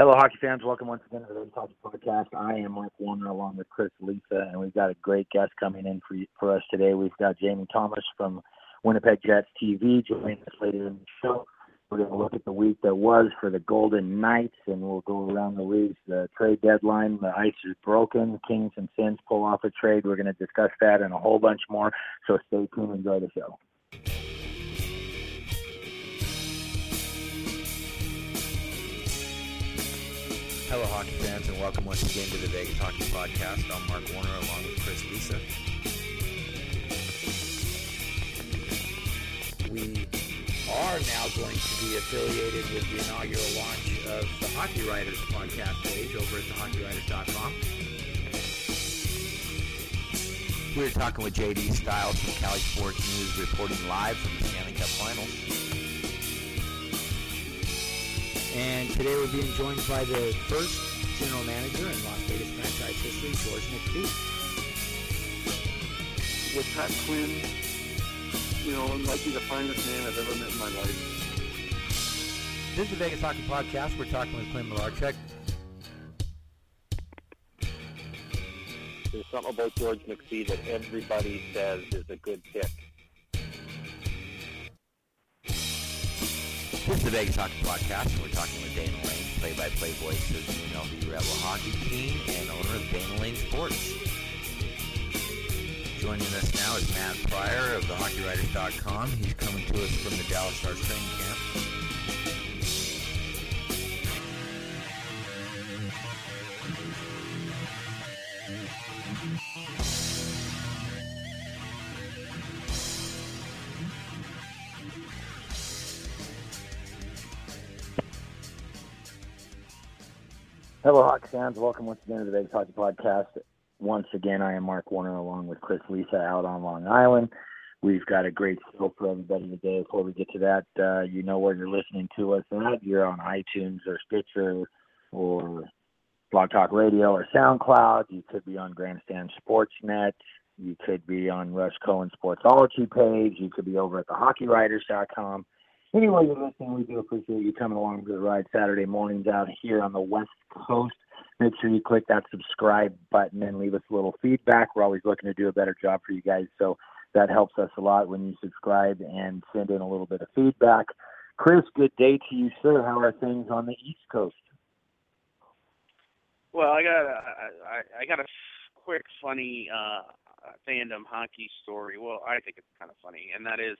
Hello, hockey fans. Welcome once again to the Hockey Podcast. I am Mike Warner along with Chris Lisa, and we've got a great guest coming in for, for us today. We've got Jamie Thomas from Winnipeg Jets TV joining us later in the show. We're going to look at the week that was for the Golden Knights, and we'll go around the leagues. The trade deadline, the ice is broken. Kings and Sens pull off a trade. We're going to discuss that and a whole bunch more. So stay tuned. And enjoy the show. Hello, hockey fans, and welcome once again to the Vegas Hockey Podcast. I'm Mark Warner along with Chris Lisa. We are now going to be affiliated with the inaugural launch of the Hockey Writers podcast page over at thehockeywriters.com. We're talking with JD Styles from Cali Sports News, reporting live from the Stanley Cup Finals. And today we're being joined by the first general manager in Las Vegas franchise history, George McPhee. With Pat Quinn, you know, I might be the finest man I've ever met in my life. This is the Vegas Hockey Podcast. We're talking with Clint Malarchuk. There's something about George McPhee that everybody says is a good pick. This is the Vegas Hockey Podcast, we're talking with Dana Lane, play-by-play voice of the UNLV Rebel hockey team and owner of Dana Lane Sports. Joining us now is Matt Pryor of thehockeywriters.com. He's coming to us from the Dallas Stars training camp. Hello, hockey fans. Welcome once again to the Vegas Hockey Podcast. Once again, I am Mark Warner along with Chris Lisa out on Long Island. We've got a great show for everybody today. Before we get to that, uh, you know where you're listening to us at. You're on iTunes or Stitcher or Blog Talk Radio or SoundCloud. You could be on Grandstand Sportsnet. You could be on Rush Cohen Sportsology page. You could be over at thehockeywriters.com. Anyway, you're listening. We do appreciate you coming along for the ride Saturday mornings out here on the West Coast. Make sure you click that subscribe button and leave us a little feedback. We're always looking to do a better job for you guys, so that helps us a lot when you subscribe and send in a little bit of feedback. Chris, good day to you, sir. How are things on the East Coast? Well, I got a, I, I got a quick, funny uh, fandom hockey story. Well, I think it's kind of funny, and that is,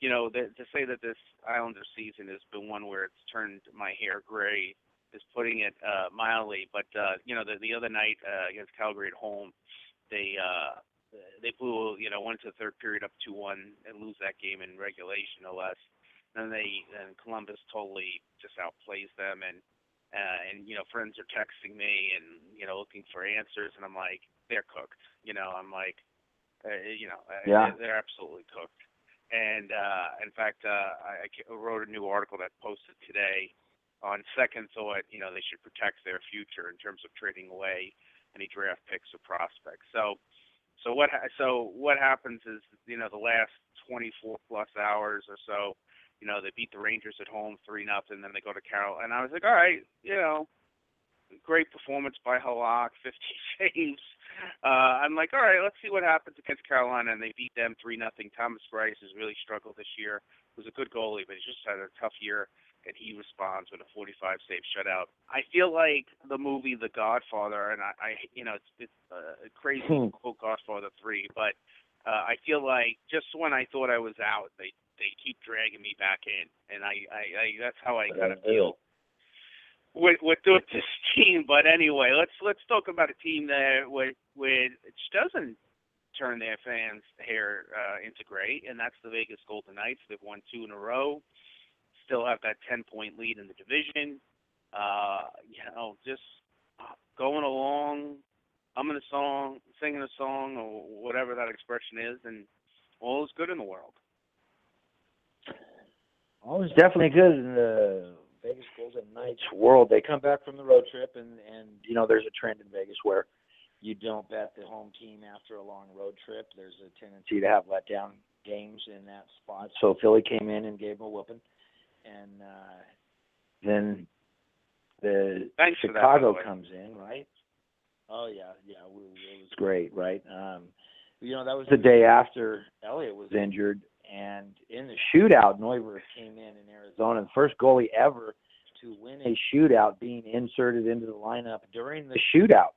you know, the, to say that this Islander season has been one where it's turned my hair gray is putting it uh, mildly. But uh, you know, the the other night uh, against Calgary at home, they uh, they blew you know went to the third period up two one and lose that game in regulation no less. Then they then Columbus totally just outplays them and uh, and you know friends are texting me and you know looking for answers and I'm like they're cooked. You know I'm like uh, you know uh, Yeah. they're absolutely cooked. And uh, in fact, uh, I, I wrote a new article that posted today on second thought, you know, they should protect their future in terms of trading away any draft picks or prospects. So, so what ha- so what happens is, you know, the last 24 plus hours or so, you know, they beat the Rangers at home three nothing, then they go to Carol, and I was like, all right, you know, great performance by Halak, 50 saves. Uh, I'm like, all right, let's see what happens against Carolina, and they beat them three nothing. Thomas Greiss has really struggled this year. He Was a good goalie, but he's just had a tough year and he responds with a 45 save shutout. I feel like the movie The Godfather, and I, I you know, it's, it's uh, crazy Hmm. quote Godfather three, but uh, I feel like just when I thought I was out, they they keep dragging me back in, and I, I, I that's how I kind of feel with with with this team. But anyway, let's let's talk about a team that with with which doesn't turn their fans' hair uh, into gray, and that's the Vegas Golden Knights. They've won two in a row still have that 10 point lead in the division. Uh, you know, just going along, humming a song, singing a song, or whatever that expression is, and all is good in the world. All is definitely good in the Vegas Golden Knights world. They come back from the road trip, and and you know there's a trend in Vegas where you don't bet the home team after a long road trip. There's a tendency to have letdown games in that spot. So Philly came in and gave them a whooping, and uh, then the Thanks for that, Chicago comes in, right? Oh yeah, yeah, we, it was great, right? Um, you know, that was the day after Elliott was injured, and in the shootout, Neuvirth came in in Arizona, the first goalie ever to win a shootout, being inserted into the lineup during the shootout,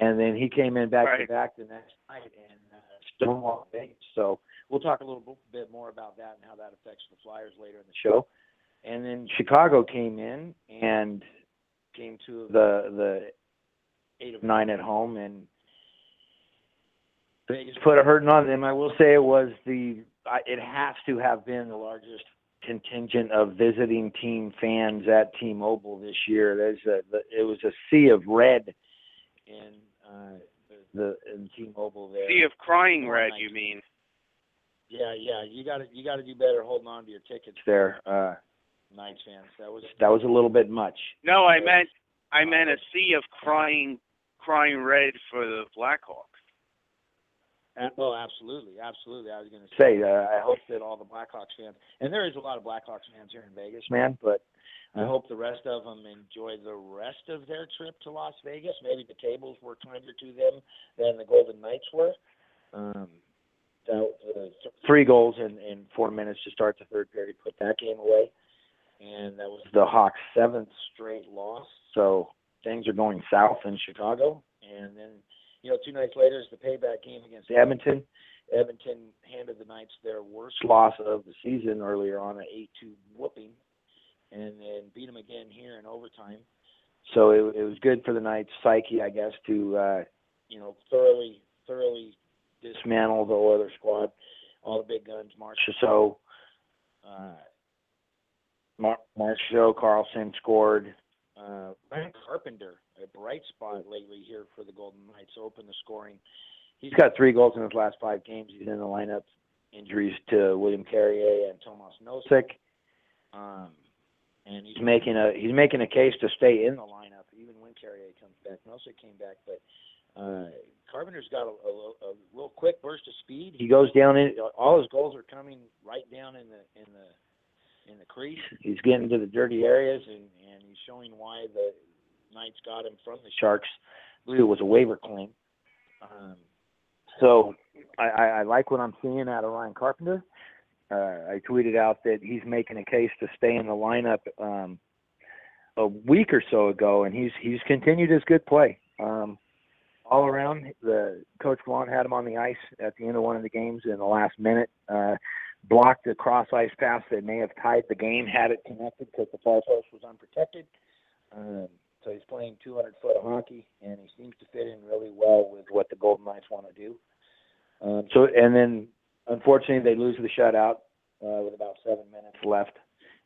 and then he came in back to back the next night and uh, Stonewall Vegas. So we'll talk a little bit more about that and how that affects the Flyers later in the show. And then Chicago came in and game two of the the eight of nine at home and Vegas put a hurting on them. I will say it was the I- it has to have been the largest contingent of visiting team fans at T-Mobile this year. There's a the, it was a sea of red in uh, the in T-Mobile there. Sea of crying Oh, red, you mean? Yeah, yeah, you got to you got to do better holding on to your tickets there, uh, Knights fans. That was that was a little bit much. No, I meant I meant a sea of crying crying red for the Blackhawks. Oh, absolutely, absolutely. I was going to say, uh, I hope that all the Blackhawks fans, and there is a lot of Blackhawks fans here in Vegas, man, but I hope the rest of them enjoy the rest of their trip to Las Vegas. Maybe the tables were kinder to them than the Golden Knights were. Um, that, uh, th- three goals in, in four minutes to start the third period put that game away, and that was the Hawks' seventh straight loss. So things are going south in Chicago, and then you know, two nights later is the payback game against Edmonton. Edmonton handed the Knights their worst loss of the season earlier on, an 8-2 whooping, and then beat them again here in overtime. So it, it was good for the Knights' psyche, I guess, to uh, you know thoroughly, thoroughly dismantle the Oilers squad. All the big guns, Marchessault, uh, Mark, Mark Karlsson scored. Uh, Ryan Carpenter, a bright spot lately here for the Golden Knights, open the scoring. He's got three goals in his last five games. He's in the lineup. Injuries to William Carrier and Tomas Nosek, um, and he's making a he's making a case to stay in the lineup even when Carrier comes back. Nosek came back, but uh, Carpenter's got a, a, a real quick burst of speed. He goes down in all his goals are coming right down in the in the in the crease. He's getting to the dirty areas, and and he's showing why the Knights got him from the Sharks. I believe it was a waiver claim. Um, so I, I, I like what I'm seeing out of Ryan Carpenter. Uh, I tweeted out that he's making a case to stay in the lineup um, a week or so ago, and he's he's continued his good play. Um, all around, the coach Vaughn had him on the ice at the end of one of the games in the last minute. Uh, blocked a cross ice pass that may have tied the game had it connected because the far post was unprotected. Um, so he's playing 200 foot hockey, and he seems to fit in really well with what the Golden Knights want to do. Um, so, and then unfortunately they lose the shutout uh, with about seven minutes left.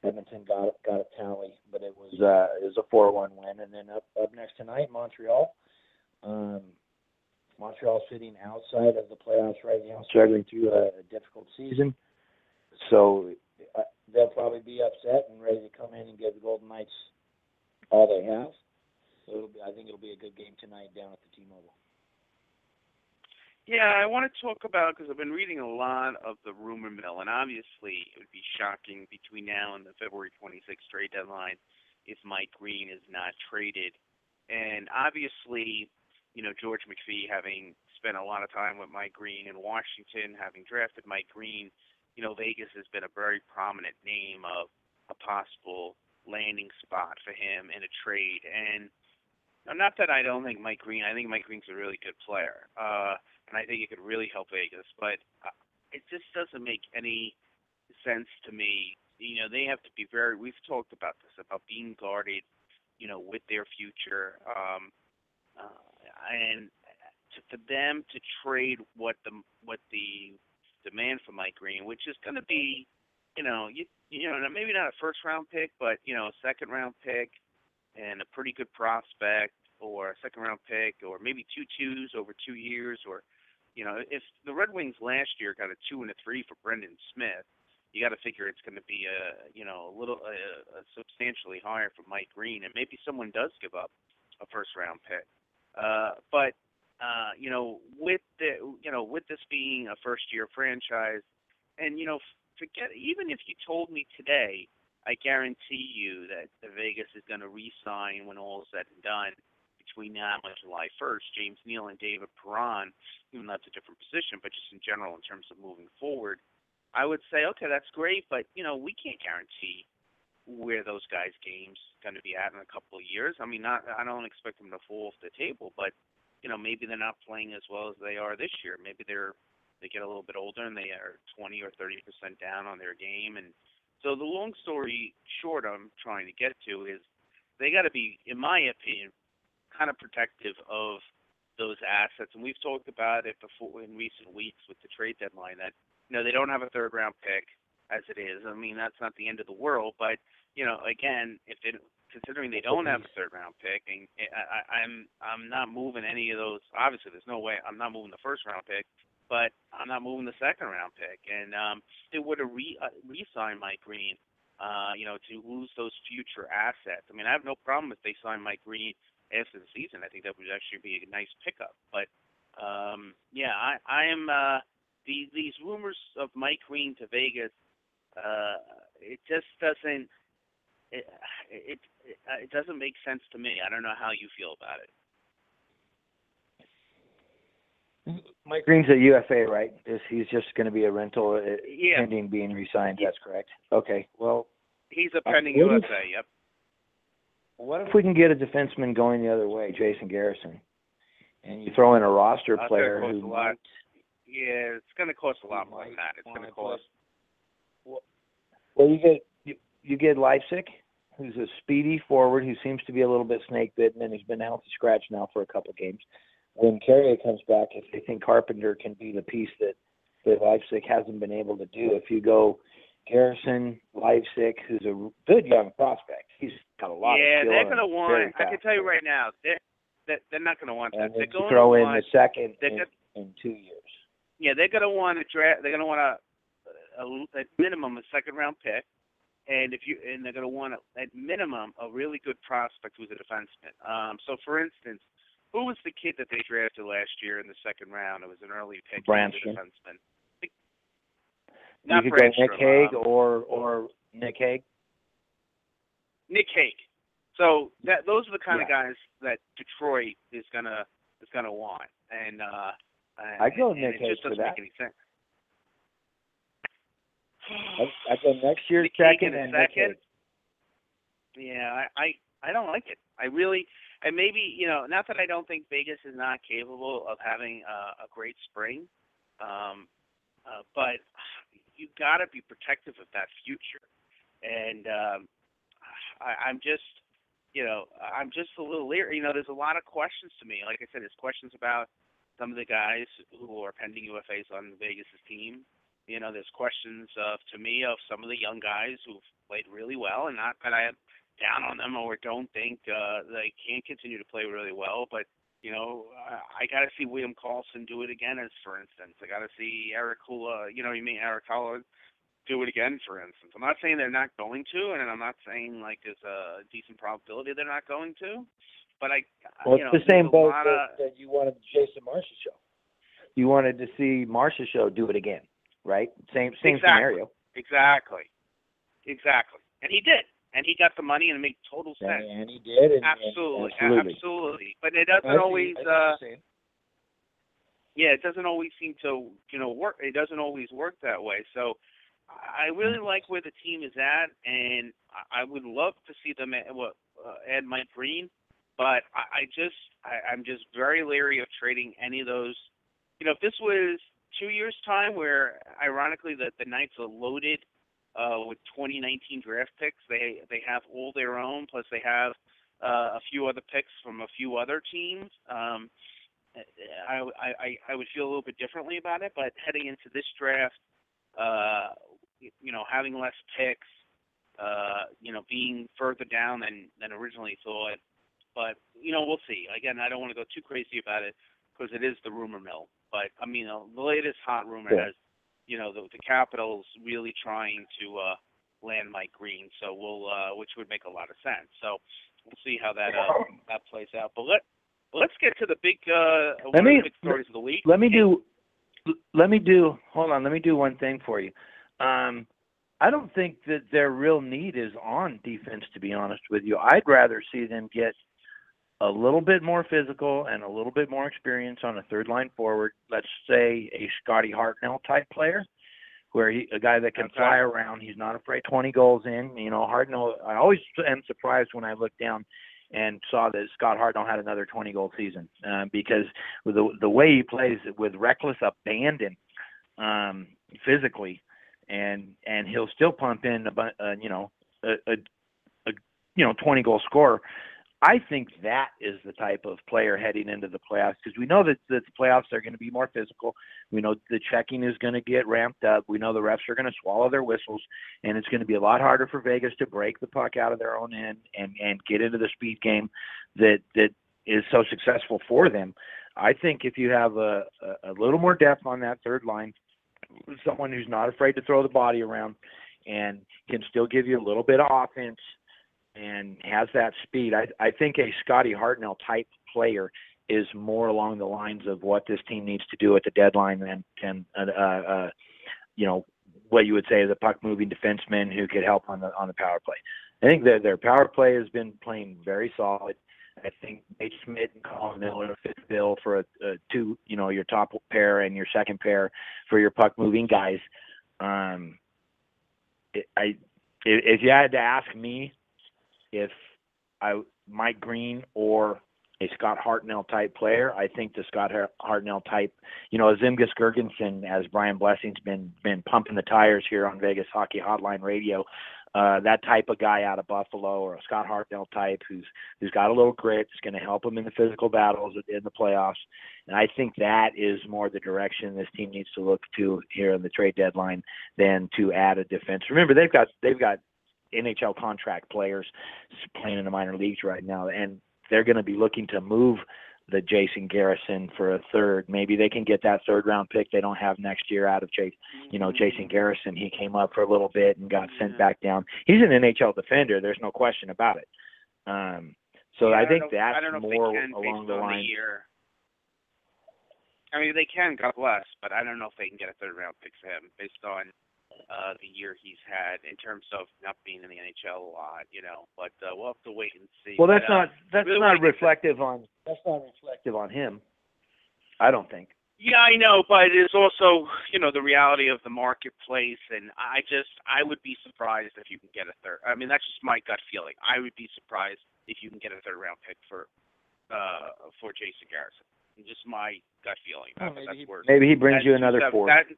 Edmonton got got a tally, but it was uh, it was a four-one win. And then up up next tonight, Montreal. Um, Montreal's sitting outside of the playoffs right now, struggling through a, a difficult season. So uh, they'll probably be upset and ready to come in and give the Golden Knights all they have. So it'll be, I think it'll be a good game tonight down at the T-Mobile. Yeah, I want to talk about because I've been reading a lot of the rumor mill, and obviously it would be shocking between now and the February 26th trade deadline if Mike Green is not traded. And obviously, you know, George McPhee having spent a lot of time with Mike Green in Washington, having drafted Mike Green, you know, Vegas has been a very prominent name of a possible landing spot for him in a trade. And not that I don't think Mike Green, I think Mike Green's a really good player. Uh, and I think it could really help Vegas. But uh, it just doesn't make any sense to me. You know, they have to be very. We've talked about this about being guarded. You know, with their future, um, uh, and to, for them to trade what the what the demand for Mike Green, which is going to be, you know, you you know maybe not a first round pick, but you know a second round pick and a pretty good prospect, or a second round pick, or maybe two twos over two years, or you know, if the Red Wings last year got a two and a three for Brendan Smith, you got to figure it's going to be a you know a little a, a substantially higher for Mike Green, and maybe someone does give up a first round pick. Uh, but uh, you know, with the you know with this being a first year franchise, and you know, forget even if you told me today I guarantee you that the Vegas is going to re-sign when all is said and done between now and July 1st. James Neal and David Perron, even though that's a different position, but just in general in terms of moving forward, I would say, okay, that's great, but you know, we can't guarantee where those guys' games going to be at in a couple of years. I mean, not I don't expect them to fall off the table, but you know, maybe they're not playing as well as they are this year. Maybe they're they get a little bit older and they are 20 or 30 percent down on their game. And so the long story short, I'm trying to get to is they got to be, in my opinion, kind of protective of those assets. And we've talked about it before in recent weeks with the trade deadline that you know they don't have a third round pick as it is. I mean, that's not the end of the world, but you know, again, if it considering they don't have a third round pick, and eh, I, I'm I'm not moving any of those. Obviously, there's no way I'm not moving the first round pick, but I'm not moving the second round pick. And um, they would have re uh, re-signed Mike Green, uh, you know, to lose those future assets. I mean, I have no problem if they sign Mike Green after the season. I think that would actually be a nice pickup. But um, yeah, I I am uh, these these rumors of Mike Green to Vegas. Uh, it just doesn't it, it it doesn't make sense to me. I don't know how you feel about it. Mike Green's a UFA, right? Is he's just going to be a rental uh, yeah. pending being re-signed. That's correct. Okay. Well, he's a pending uh, UFA. If, yep. What if we can get a defenseman going the other way, Jason Garrison, and you throw in a roster player who? Might, yeah, it's going to cost a lot more than that. It's going to cost. Well, you get you, you get Leipsic, who's a speedy forward who seems to be a little bit snake bitten and he's been out to scratch now for a couple of games. When Carrier comes back, if they think Carpenter can be the piece that that Leipsic hasn't been able to do, if you go Garrison, Leipsic, who's a good young prospect, he's got a lot. Yeah, of skill Yeah, they're going to want. I can tell you right now, they're they're not going to want that. They're going throw to in want. the second in, gonna- in two years. Yeah, they're going to want to draft. They're going to want a, a at minimum a second round pick, and if you and they're going to want a, at minimum a really good prospect who's a defenseman. Um, so for instance, who was the kid that they drafted last year in the second round? It was an early pick. He was a Branstrom. defenseman. You Not could go Nick Hague um, or or Nick Hague. Nick Hague. So that those are the kind of guys that Detroit is gonna is gonna want, and uh, I'd go Nick it Hague just doesn't that. make any sense. I, I go next year's Nick second and Nick second? Hague. Yeah, I, I I don't like it. I really and maybe you know not that I don't think Vegas is not capable of having uh, a great spring, um, uh, but you got to be protective of that future. And um, I, I'm just you know I'm just a little leery. You know, there's a lot of questions to me. Like I said, there's questions about some of the guys who are pending UFAs on Vegas's team. You know, there's questions of to me of some of the young guys who've played really well, and not that I down on them or don't think uh, they can't continue to play really well, but you know, I, I got to see William Karlsson do it again, as for instance. I got to see Eric Hula, you know, you mean Eric Haula do it again, for instance. I'm not saying they're not going to, and I'm not saying like there's a decent probability they're not going to, but I, Well, you know, it's the same boat that, of, that you wanted the Jason Marsha show. You wanted to see Marchessault do it again, right? Same same Exactly. scenario. exactly, exactly, and he did, and he got the money, and it made total sense. And he did. And, Absolutely, absolutely. absolutely. But it doesn't I always. See uh what you're saying. yeah, it doesn't always seem to, you know, work. It doesn't always work that way. So I really like where the team is at, and I would love to see them add, what, uh, add Mike Green, but I, I just, I, I'm just very leery of trading any of those. You know, if this was two years' time, where ironically the the Knights are loaded uh, with 2019 draft picks, they they have all their own, plus they have uh, a few other picks from a few other teams. Um, I, I, I would feel a little bit differently about it, but heading into this draft, uh, you know, having less picks, uh, you know, being further down than, than originally thought. But, you know, we'll see. Again, I don't want to go too crazy about it because it is the rumor mill. But, I mean, uh, the latest hot rumor Yeah. has, you know, the, the Capitals really trying to uh, land Mike Green, so we'll, uh, which would make a lot of sense. So we'll see how that uh, that plays out. But let let's get to the big uh, one me- big stories of the week. Let me do. Let me do. Hold on. Let me do one thing for you. Um, I don't think that their real need is on defense. To be honest with you, I'd rather see them get a little bit more physical and a little bit more experience on a third line forward. Let's say a Scotty Hartnell type player, where he a guy that can fly around. He's not afraid. Twenty goals in. You know, Hartnell. I always am surprised when I look down and saw that Scott Hartnell had another 20 goal season uh, because with the the way he plays with reckless abandon um, physically, and and he'll still pump in a uh, you know a, a, a you know 20 goal scorer. I think that is the type of player heading into the playoffs because we know that, that the playoffs are going to be more physical. We know the checking is going to get ramped up. We know the refs are going to swallow their whistles, and it's going to be a lot harder for Vegas to break the puck out of their own end and and get into the speed game that that is so successful for them. I think if you have a, a, a little more depth on that third line, someone who's not afraid to throw the body around and can still give you a little bit of offense and has that speed. I, I think a Scotty Hartnell type player is more along the lines of what this team needs to do at the deadline than than uh, uh, you know what you would say is a puck moving defenseman who could help on the on the power play. I think that their power play has been playing very solid. I think Nate Schmidt and Colin Miller fit bill for a, a two, you know, your top pair and your second pair for your puck moving guys. Um, it, I, if you had to ask me, if I Mike Green or a Scott Hartnell type player, I think the Scott Hartnell type, you know, a Zemgus Girgensons, as Brian Blessing's been been pumping the tires here on Vegas Hockey Hotline Radio, uh, that type of guy out of Buffalo or a Scott Hartnell type who's who's got a little grit, is going to help him in the physical battles in the playoffs. And I think that is more the direction this team needs to look to here in the trade deadline than to add a defense. Remember, they've got they've got NHL contract players playing in the minor leagues right now, and they're going to be looking to move the Jason Garrison for a third. Maybe they can get that third round pick they don't have next year out of Chase. You know, Jason Garrison. He came up for a little bit and got sent back down. He's an NHL defender. There's no question about it. Um, so Yeah, I don't think know- I that's don't know if they more can along the line. year. I mean, they can, God bless, but I don't know if they can get a third round pick for him based on uh, the year he's had in terms of not being in the NHL a lot, you know. But uh, we'll have to wait and see. Well, that's But, uh, not that's really not wanna reflective on that's not reflective on him. I don't think. Yeah, I know, but it's also, you know, the reality of the marketplace, and I just, I would be surprised if you can get a third. I mean, that's just my gut feeling. I would be surprised if you can get a third round pick for, uh, for Jason Garrison. Just my gut feeling. Well, maybe that's he- Maybe he brings that you another 270 four. That,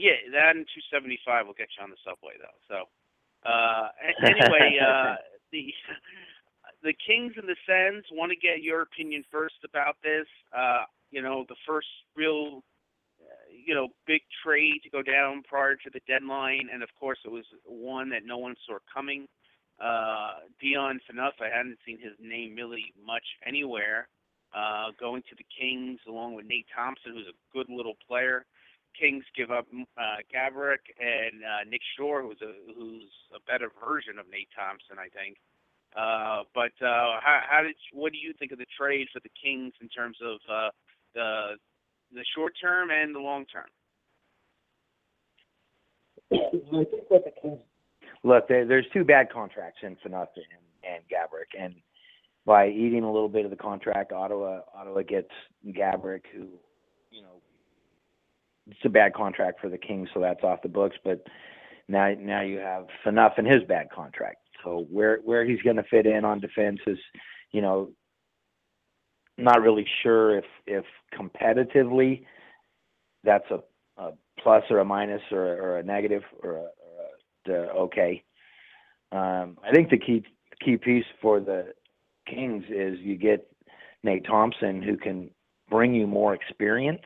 yeah, that and 275 will get you on the subway though. So, uh, anyway, uh, the the Kings and the Sens want to get your opinion first about this. Uh, you know, the first real, uh, you know, big trade to go down prior to the deadline, and of course, it was one that no one saw coming. Uh, Dion Phaneuf, I hadn't seen his name really much anywhere. Uh, going to the Kings along with Nate Thompson, who's a good little player. Kings give up uh, and uh, Nick Shore, who's a who's a better version of Nate Thompson, I think. Uh, but uh, how, how did what do you think of the trade for the Kings in terms of uh, the the short term and the long term? I think what the Kings look there, there's two bad contracts in Phaneuf and, and and by eating a little bit of the contract, Ottawa Ottawa gets Gaborik, who it's a bad contract for the Kings, so that's off the books. But now now you have Phaneuf and his bad contract. So where where he's going to fit in on defense is, you know, not really sure if if competitively that's a, a plus or a minus or, or a negative or a, or a, okay. Um, I think the key key piece for the Kings is you get Nate Thompson who can bring you more experience,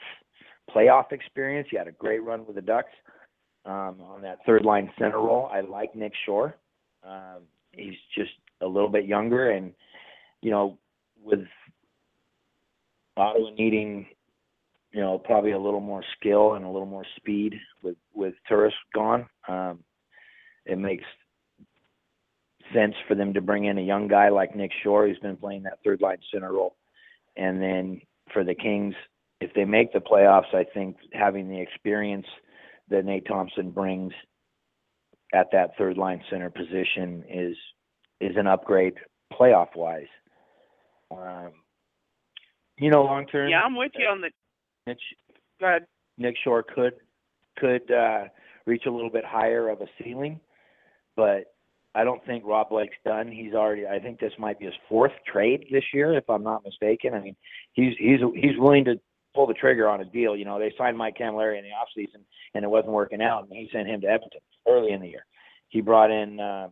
playoff experience. You had a great run with the Ducks um, on that third line center role. I like Nick Shore. Um, he's just a little bit younger, and you know, with Ottawa needing, you know, probably a little more skill and a little more speed with with Turris gone, um, it makes sense for them to bring in a young guy like Nick Shore, who's been playing that third line center role, and then for the Kings, if they make the playoffs, I think having the experience that Nate Thompson brings at that third line center position is is an upgrade playoff wise. Um, you know, long term. Yeah, I'm with you on the. Nick, Go ahead. Nick Shore could could uh, reach a little bit higher of a ceiling, but I don't think Rob Blake's done. He's already. I think this might be his fourth trade this year, if I'm not mistaken. I mean, he's he's he's willing to pull the trigger on a deal. You know, they signed Mike Cammalleri in the off season, and it wasn't working out, and he sent him to Edmonton early in the year. He brought in, um,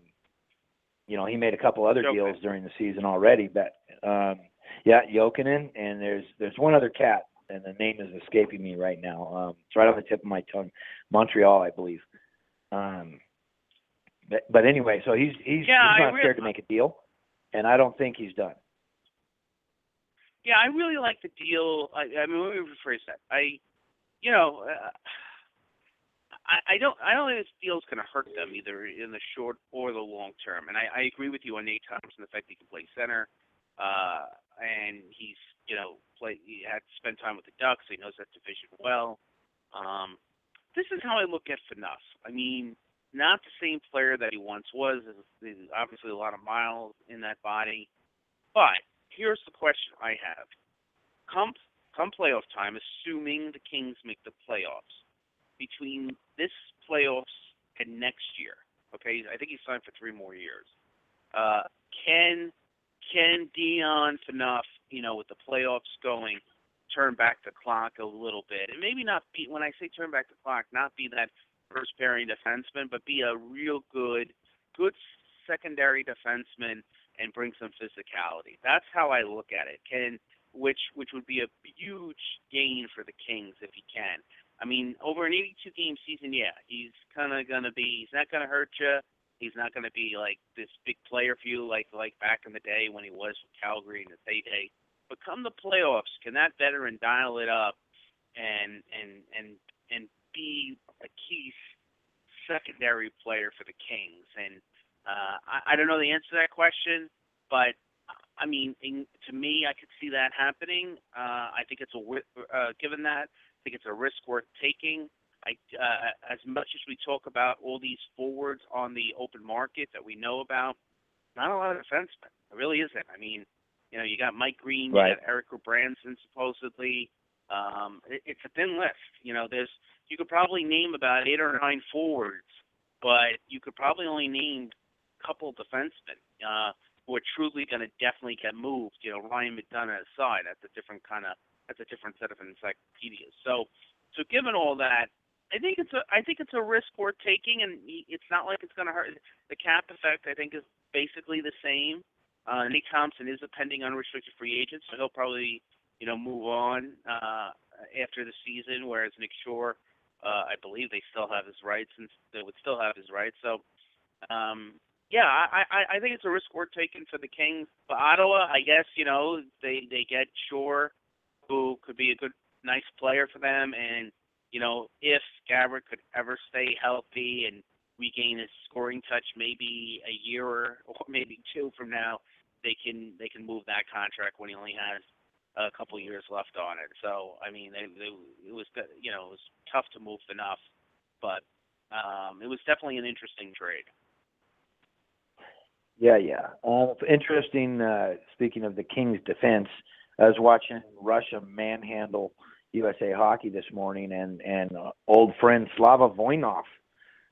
you know, he made a couple other Jokinen. deals during the season already, but um, yeah, Jokinen, and there's there's one other cat, and the name is escaping me right now. Um, it's right on the tip of my tongue. Montreal, I believe. Um, but, but anyway, so he's he's, Yeah, he's not re- scared to make a deal, and I don't think he's done. Yeah, I really like the deal. I, I mean, let me rephrase that. I, you know, uh, I, I don't, I don't think this deal's going to hurt them either in the short or the long term. And I, I agree with you on Nate Thompson, the fact he can play center, uh, and he's, you know, play. He had to spend time with the Ducks. He knows that division well. Um, this is how I look at Phaneuf. I mean, not the same player that he once was. There's obviously a lot of miles in that body, but here's the question I have. Come come playoff time, assuming the Kings make the playoffs, between this playoffs and next year, okay, I think he signed for three more years. Uh, can can Dion Phaneuf, you know, with the playoffs going, turn back the clock a little bit, and maybe not be when I say turn back the clock, not be that first pairing defenseman, but be a real good, good secondary defenseman and bring some physicality. That's how I look at it. Can which which would be a huge gain for the Kings if he can. I mean, over an 82 game season, yeah, he's kind of gonna be. He's not gonna hurt you. He's not gonna be like this big player for you, like like back in the day when he was with Calgary in his heyday. But come the playoffs, can that veteran dial it up and and and and be a key secondary player for the Kings? And uh, I, I don't know the answer to that question, but I mean, in, to me, I could see that happening. Uh, I think it's a uh, given that I think it's a risk worth taking. I, uh, as much as we talk about all these forwards on the open market that we know about, not a lot of defensemen. It really isn't. I mean, you know, you got Mike Green, Right. you got Eric Branson supposedly. Um, it, it's a thin list. You know, there's you could probably name about eight or nine forwards, but you could probably only name couple defensemen uh, who are truly going to definitely get moved. You know, Ryan McDonagh aside, that's a different kind of that's a different set of encyclopedias. So, so given all that, I think it's a I think it's a risk worth taking, and it's not like it's going to hurt. The cap effect, I think, is basically the same. Uh, Nate Thompson is a pending unrestricted free agent, so he'll probably you know move on uh, after the season. Whereas Nick Shore, uh, I believe they still have his rights, and they would still have his rights. So, um, yeah, I, I I think it's a risk worth taking for the Kings. But Ottawa, I guess you know they they get Shore, who could be a good nice player for them, and you know if Gaborik could ever stay healthy and regain his scoring touch, maybe a year or, or maybe two from now, they can they can move that contract when he only has a couple years left on it. So I mean, they, they, it was you know it was tough to move enough, but um, it was definitely an interesting trade. Yeah, yeah. Uh, interesting. Uh, speaking of the Kings' defense, I was watching Russia manhandle USA Hockey this morning, and and uh, old friend Slava Voinov,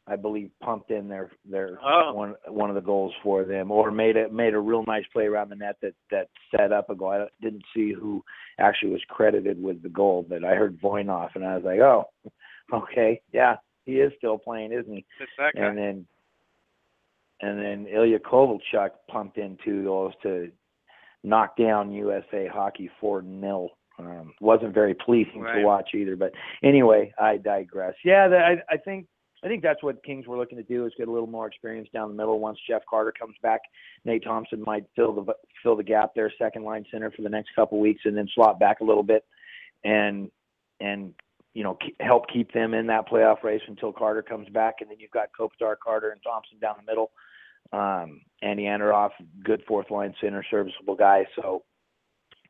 I believe, pumped in their their Oh. one one of the goals for them, or made a made a real nice play around the net that that set up a goal. I didn't see who actually was credited with the goal, but I heard Voinov, and I was like, oh, okay, yeah, he is still playing, isn't he? That's that guy. and then and then Ilya Kovalchuk pumped in two goals to knock down USA Hockey four 0 um, wasn't very pleasing Right. to watch either. But anyway, I digress. Yeah, that, I, I think I think that's what Kings were looking to do is get a little more experience down the middle. Once Jeff Carter comes back, Nate Thompson might fill the fill the gap there, second line center for the next couple weeks, and then slot back a little bit, and and you know keep, help keep them in that playoff race until Carter comes back, and then you've got Kopitar, Carter, and Thompson down the middle. Um, Andy Andreoff, good fourth line center, serviceable guy. So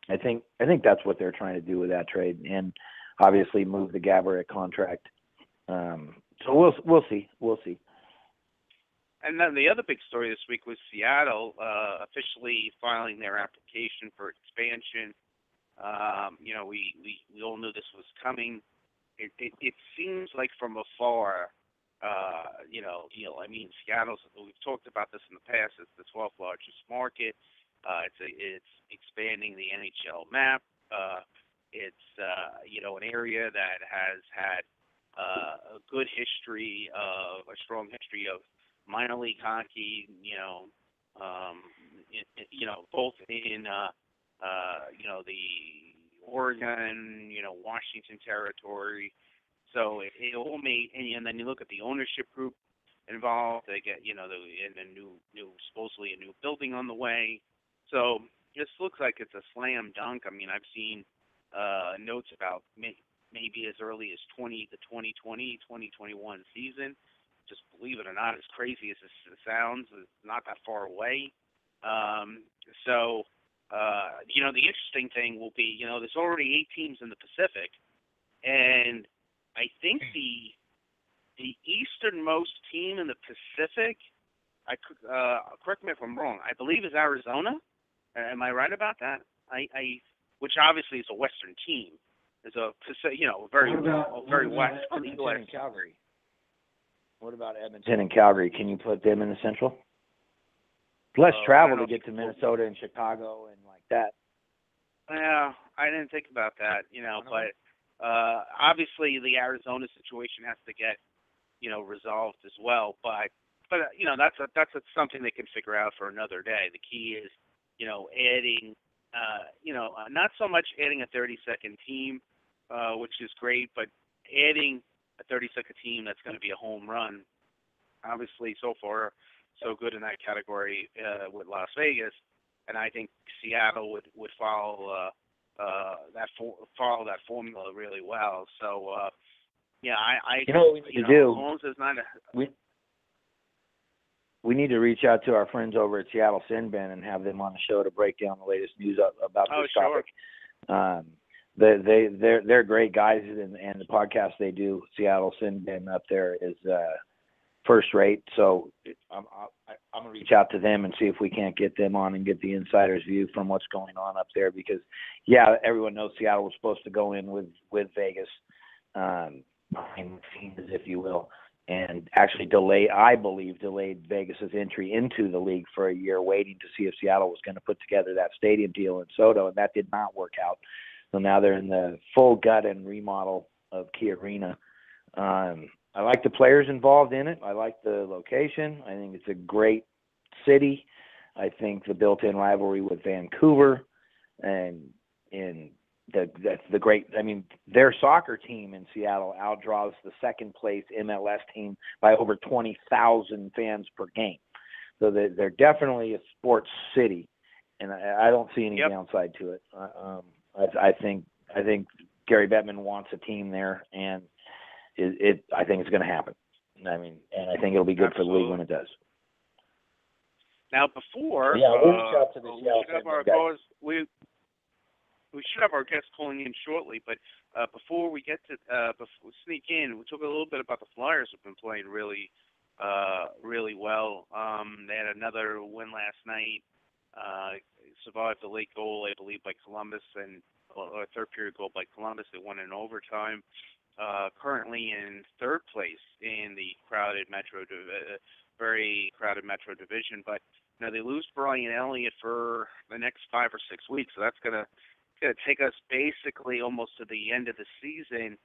I think I think that's what they're trying to do with that trade, and obviously move the Gaborik contract. Um, so we'll we'll see we'll see. and then the other big story this week was Seattle uh, officially filing their application for expansion. Um, you know, we, we, we all knew this was coming. It, it, it seems like from afar, uh, you know, you know, I mean, Seattle's. We've talked about this in the past. It's the 12th largest market. Uh, it's a, it's expanding the NHL map. Uh, it's uh, you know an area that has had uh, a good history of a strong history of minor league hockey. You know, um, it, it, you know both in uh, uh, you know the Oregon, you know Washington territory. So it, it all made, and, and then you look at the ownership group involved. They get, you know, the and a new, new supposedly a new building on the way. So this looks like it's a slam dunk. I mean, I've seen uh, notes about may, maybe as early as 20 the 2020 2021 season. Just believe it or not, as crazy as this sounds, it's not that far away. Um, so, uh, you know, the interesting thing will be, you know, there's already eight teams in the Pacific, and I think the the easternmost team in the Pacific. I uh, correct me if I'm wrong. I believe is Arizona. Am I right about that? I, I which obviously is a Western team. Is a you know very about, very west Edmonton and Calgary. What about Edmonton and Calgary? Can you put them in the Central? Less uh, travel to get to Minnesota and Chicago and like that. Yeah, I didn't think about that. You know, but uh, obviously the Arizona situation has to get you know resolved as well. But but you know that's a, that's a, something they can figure out for another day. The key is you know adding uh, you know uh, not so much adding a 30 second team, uh, which is great, but adding a 30 second team that's going to be a home run. Obviously, so far so good in that category uh, with Las Vegas, and I think Seattle would would follow. Uh, uh, that for, follow that formula really well. So uh, yeah, I, I you know what we need to know, do. Holmes is not a, we we need to reach out to our friends over at Seattle Sin Bin and have them on the show to break down the latest news about oh, this sure. topic. Um, they they they're they're great guys, and and the podcast they do, Seattle Sin Bin up there is uh, first rate. So I'm I'm gonna reach out to them and see if we can't get them on and get the insider's view from what's going on up there. Because yeah, everyone knows Seattle was supposed to go in with with Vegas, um, behind the scenes, if you will, and actually delay. I believe delayed Vegas's entry into the league for a year, waiting to see if Seattle was going to put together that stadium deal in SoDo, and that did not work out. So now they're in the full gut and remodel of Key Arena. Um, I like the players involved in it. I like the location. I think it's a great city. I think the built-in rivalry with Vancouver and in the that's the great. I mean, their soccer team in Seattle outdraws the second place MLS team by over twenty thousand fans per game. So they're, they're definitely a sports city, and I, I don't see any Yep. downside to it. I, um, I, I think I think Gary Bettman wants a team there, and it, it I think it's going to happen. I mean, and I think it'll be good for the league when it does. Now before Yeah, we'll uh, reach out to the we Seattle should have our guys. we we should have our guests calling in shortly, but uh, before we get to uh, before we sneak in, we talk a little bit about the Flyers who've been playing really uh, really well. Um, they had another win last night. Uh, survived the late goal, I believe, by Columbus, and or a third period goal by Columbus. They won in overtime. Uh, currently in third place in the crowded Metro, div- uh, very crowded Metro division, but you know, they lose Brian Elliott for the next five or six weeks, so that's gonna gonna take us basically almost to the end of the season.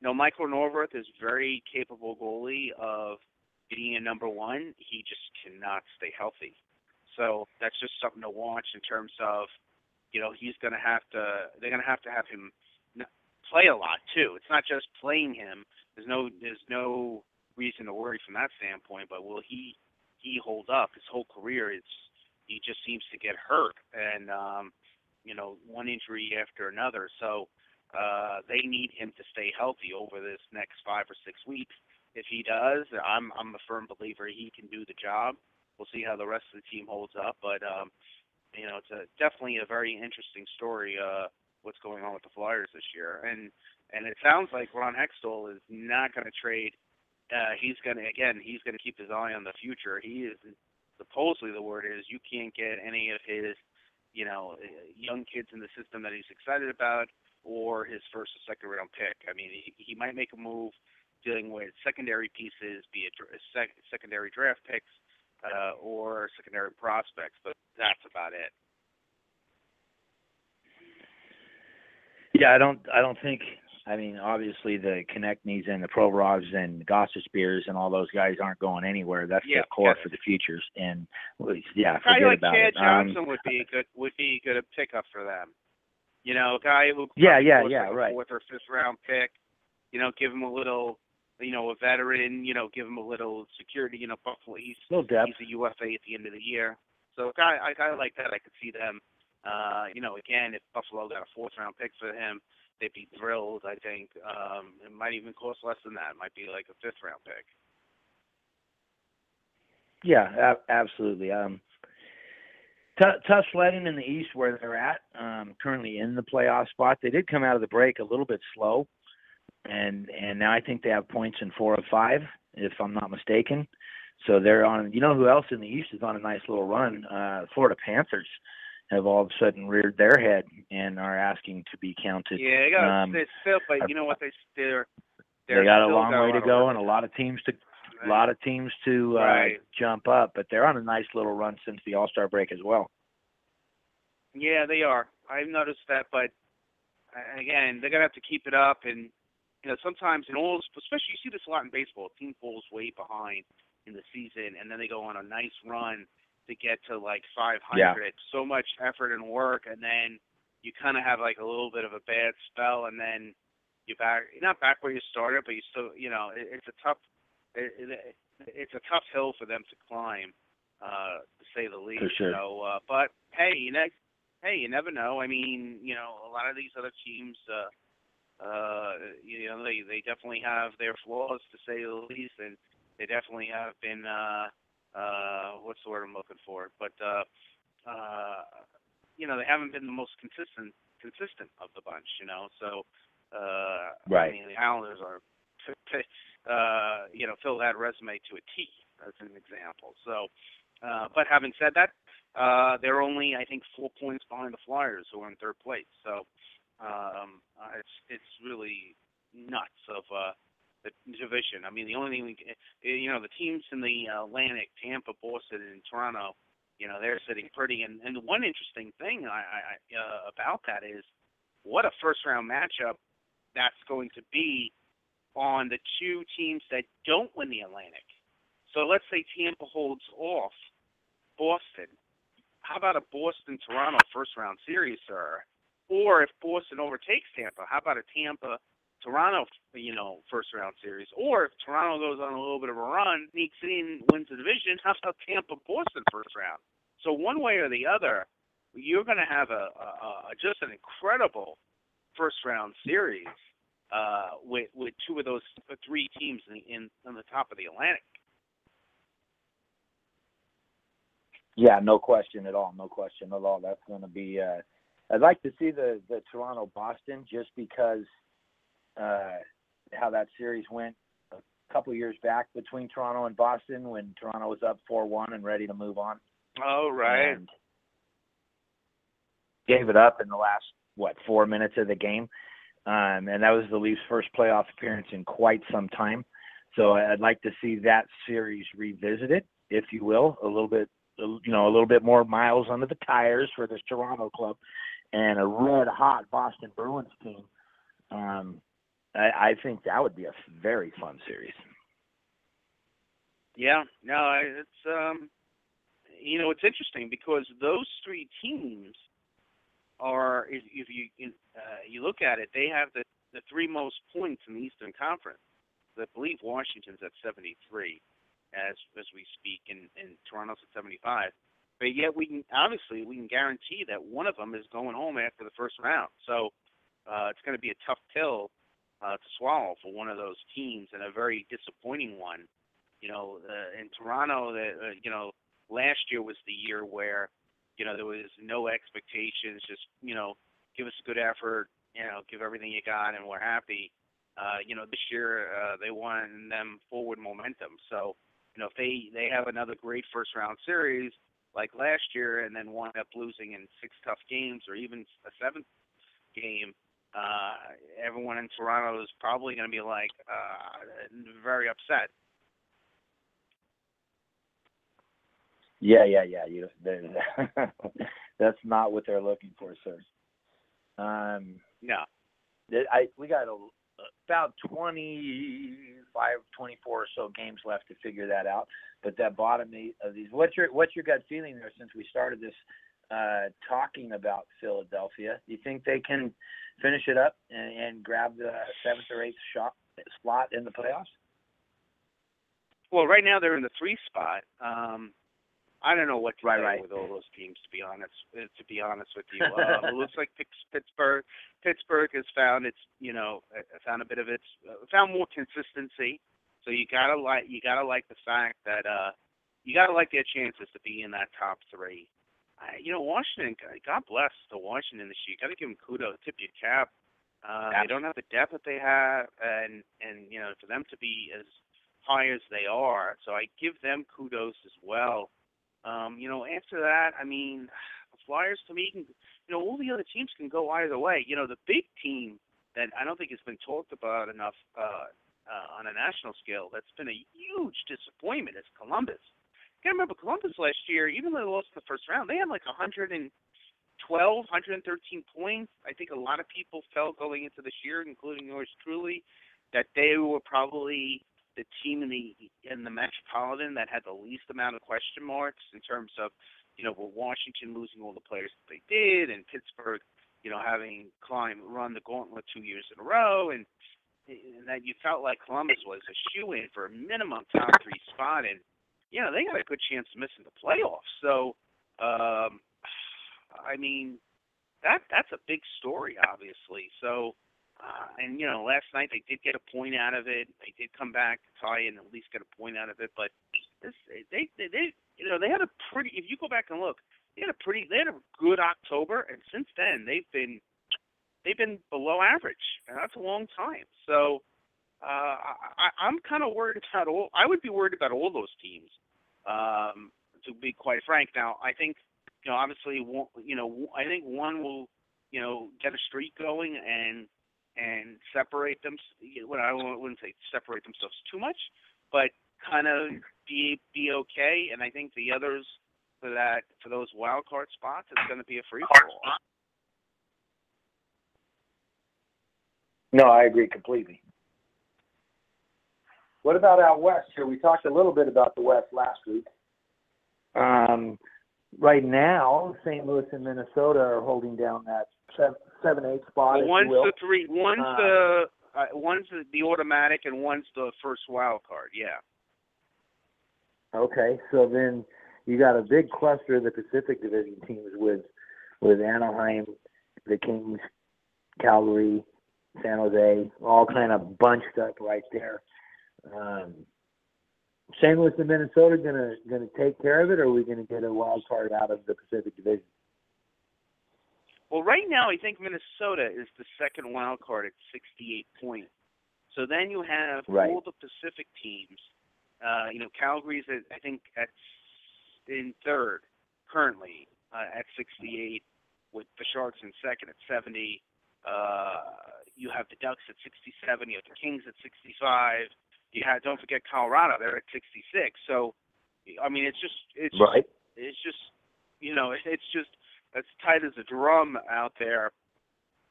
You know, Michael Neuvirth is very capable goalie of being a number one. He just cannot stay healthy. So that's just something to watch in terms of, you know, he's gonna have to. They're gonna have to have him play a lot too. It's not just playing him. There's no there's no reason to worry from that standpoint. But will he he hold up his whole career? It's he just seems to get hurt and um, you know one injury after another. So uh, they need him to stay healthy over this next five or six weeks. If he does, I'm I'm a firm believer he can do the job. We'll see how the rest of the team holds up, but um, you know it's a definitely a very interesting story. Uh, what's going on with the Flyers this year, and and it sounds like Ron Hextall is not going to trade uh, he's going to again he's going to keep his eye on the future. He is supposedly the word is you can't get any of his you know young kids in the system that he's excited about or his first or second round pick. I mean, he, he might make a move dealing with secondary pieces, be it sec- secondary draft picks uh, or secondary prospects, but that's about it. Yeah, I don't. I don't think. I mean, obviously the Konecny's and the Provorovs and Gostisbeheres and all those guys aren't going anywhere. That's yeah, the core yeah. for the futures. And yeah, forget like about Chad it. Johnson Um, would be a good would be a good pickup for them. You know, a guy who Yeah, yeah, yeah, like right. fourth or fifth round pick. You know, give him a little, you know, a veteran. You know, give him a little security. You know, Buffalo. He's little depth. he's a UFA at the end of the year. So a guy, a guy like that, I could see them. Uh, you know, again, if Buffalo got a fourth round pick for him, they'd be thrilled. I think um, it might even cost less than that. It might be like a fifth round pick. Yeah, a- absolutely. Um, t- tough sledding in the East where they're at. Um, currently in the playoff spot. They did come out of the break a little bit slow, and and now I think they have points in four of five, if I'm not mistaken. So they're on. You know who else in the East is on a nice little run? Uh, Florida Panthers have all of a sudden reared their head and are asking to be counted. Yeah, they got Um, they still, but you know what? They they're, they're they got a long way lot to go and a lot of teams to do. a lot of teams to uh, Right. jump up, but they're on a nice little run since the All Star break as well. Yeah, they are. I've noticed that, but again, they're gonna have to keep it up. And you know, sometimes in all, especially you see this a lot in baseball. A team falls way behind in the season, and then they go on a nice run to get to like 500. So much effort and work, and then you kind of have like a little bit of a bad spell, and then you back not back where you started, but you still, you know, it, it's a tough. It, it, it's a tough hill for them to climb, uh, to say the least. sure. So, uh, but hey, you know, hey, you never know. I mean, you know, a lot of these other teams, uh, uh, you know, they they definitely have their flaws to say the least, and they definitely have been, uh, uh, what's the word I'm looking for? But, uh, uh, you know, they haven't been the most consistent consistent of the bunch. You know, so, uh, Right. I mean, the Islanders are, uh, you know, fill that resume to a T as an example. So, uh, but having said that, uh, they're only, I think, four points behind the Flyers, who are in third place. So um, uh, it's it's really nuts of uh, the division. I mean, the only thing we, can- you know, the teams in the Atlantic, Tampa, Boston, and Toronto, you know, they're sitting pretty. And and the one interesting thing I, I I, uh, about that is what a first round matchup that's going to be on the two teams that don't win the Atlantic. So let's say Tampa holds off Boston. How about a Boston Toronto first round series, sir? Or if Boston overtakes Tampa, how about a Tampa Toronto, you know, first round series? Or if Toronto goes on a little bit of a run, sneaks in, wins the division, how about Tampa Boston first round? So one way or the other, you're going to have a, a, a just an incredible first round series uh, with with two of those three teams in, in on the top of the Atlantic. Yeah, no question at all. No question at all. That's going to be. Uh, I'd like to see the the Toronto Boston just because uh, how that series went a couple years back between Toronto and Boston when Toronto was up four one and ready to move on. Oh right. And gave it up in the last what four minutes of the game, um, and that was the Leafs' first playoff appearance in quite some time. So I'd like to see that series revisited, if you will, a little bit, you know, a little bit more miles under the tires for this Toronto club, and a red hot Boston Bruins team. Um, I, I think that would be a very fun series. Yeah, no, it's um, you know, it's interesting because those three teams are, if, if you uh, you look at it, they have the the three most points in the Eastern Conference. I believe Washington's at 73 as as we speak, and and Toronto's at 75. But yet we can obviously we can guarantee that one of them is going home after the first round. So uh, it's going to be a tough pill uh, to swallow for one of those teams, and a very disappointing one you know, uh, in Toronto, the, uh, you know, last year was the year where, you know, there was no expectations, just, you know, give us a good effort, you know, give everything you got, and we're happy. Uh, you know, this year uh, they won them forward momentum. So, you know, if they they have another great first round series like last year, and then wind up losing in six tough games or even a seventh game, uh, everyone in Toronto is probably going to be like uh, very upset. Yeah, yeah, yeah. You, that's not what they're looking for, sir. Um, no. I we got a, about 25, 24 or so games left to figure that out. But that bottom eight of these, what's your what's your gut feeling there? Since we started this uh, talking about Philadelphia, do you think they can finish it up and, and grab the seventh or eighth shot slot in the playoffs? Well, right now they're in the three spot. Um, I don't know what to right, say right. with all those teams. To be honest, uh, to be honest with you, um, it looks like Pittsburgh. Pittsburgh has found its, you know, uh, found a bit of its, uh, found more consistency. So you gotta like, you gotta like the fact that, uh, you gotta like their chances to be in that top three. You know, Washington. God bless the Washington this year. You gotta give them kudos, tip your cap. Uh, they don't have the depth that they have, and and you know, for them to be as high as they are, so I give them kudos as well. Um, you know, after that, I mean, Flyers to me can, you know, all the other teams can go either way. You know, the big team that I don't think has been talked about enough uh, uh, on a national scale that's been a huge disappointment is Columbus. Gotta remember Columbus last year, even though they lost in the first round, they had like 112, 113 points. I think a lot of people felt going into this year, including yours truly, that they were probably the team in the in the Metropolitan that had the least amount of question marks in terms of, you know, with Washington losing all the players that they did, and Pittsburgh, you know, having climbed run the gauntlet two years in a row, and, and that you felt like Columbus was a shoe in for a minimum top three spot, and know they got a good chance of missing the playoffs. So, um, I mean, that that's a big story, obviously. So uh, and you know, last night they did get a point out of it. They did come back to tie and at least get a point out of it. But this, they, they, they, you know, they had a pretty. If you go back and look, they had a pretty, they had a good October, and since then they've been, they've been below average, and that's a long time. So. Uh, I, I'm kind of worried about all. I would be worried about all those teams. Um, to be quite frank, now I think you know obviously you know I think one will you know get a streak going and and separate them. What I wouldn't say separate themselves too much, but kind of be be okay. And I think the others for that for those wild card spots, it's going to be a free for all. No, I agree completely. What about out west here? We talked a little bit about the west last week. Um, right now, St. Louis and Minnesota are holding down that seven, seven eight spot. Well, one's the three. One's uh, the uh, one's the, the automatic, and one's the first wild card. Yeah. Okay, so then you got a big cluster of the Pacific Division teams with with Anaheim, the Kings, Calgary, San Jose, all kind of bunched up right there. Um, St. Louis and Minnesota gonna gonna take care of it, or are we gonna get a wild card out of the Pacific Division? Well, right now I think Minnesota is the second wild card at 68 points. So then you have right. all the Pacific teams. Uh, you know, Calgary's at, I think at in third currently uh, at 68, with the Sharks in second at 70. Uh, you have the Ducks at 67. You have the Kings at 65. You have don't forget Colorado; they're at 66. So, I mean, it's just it's right. It's just you know, it's just as tight as a drum out there.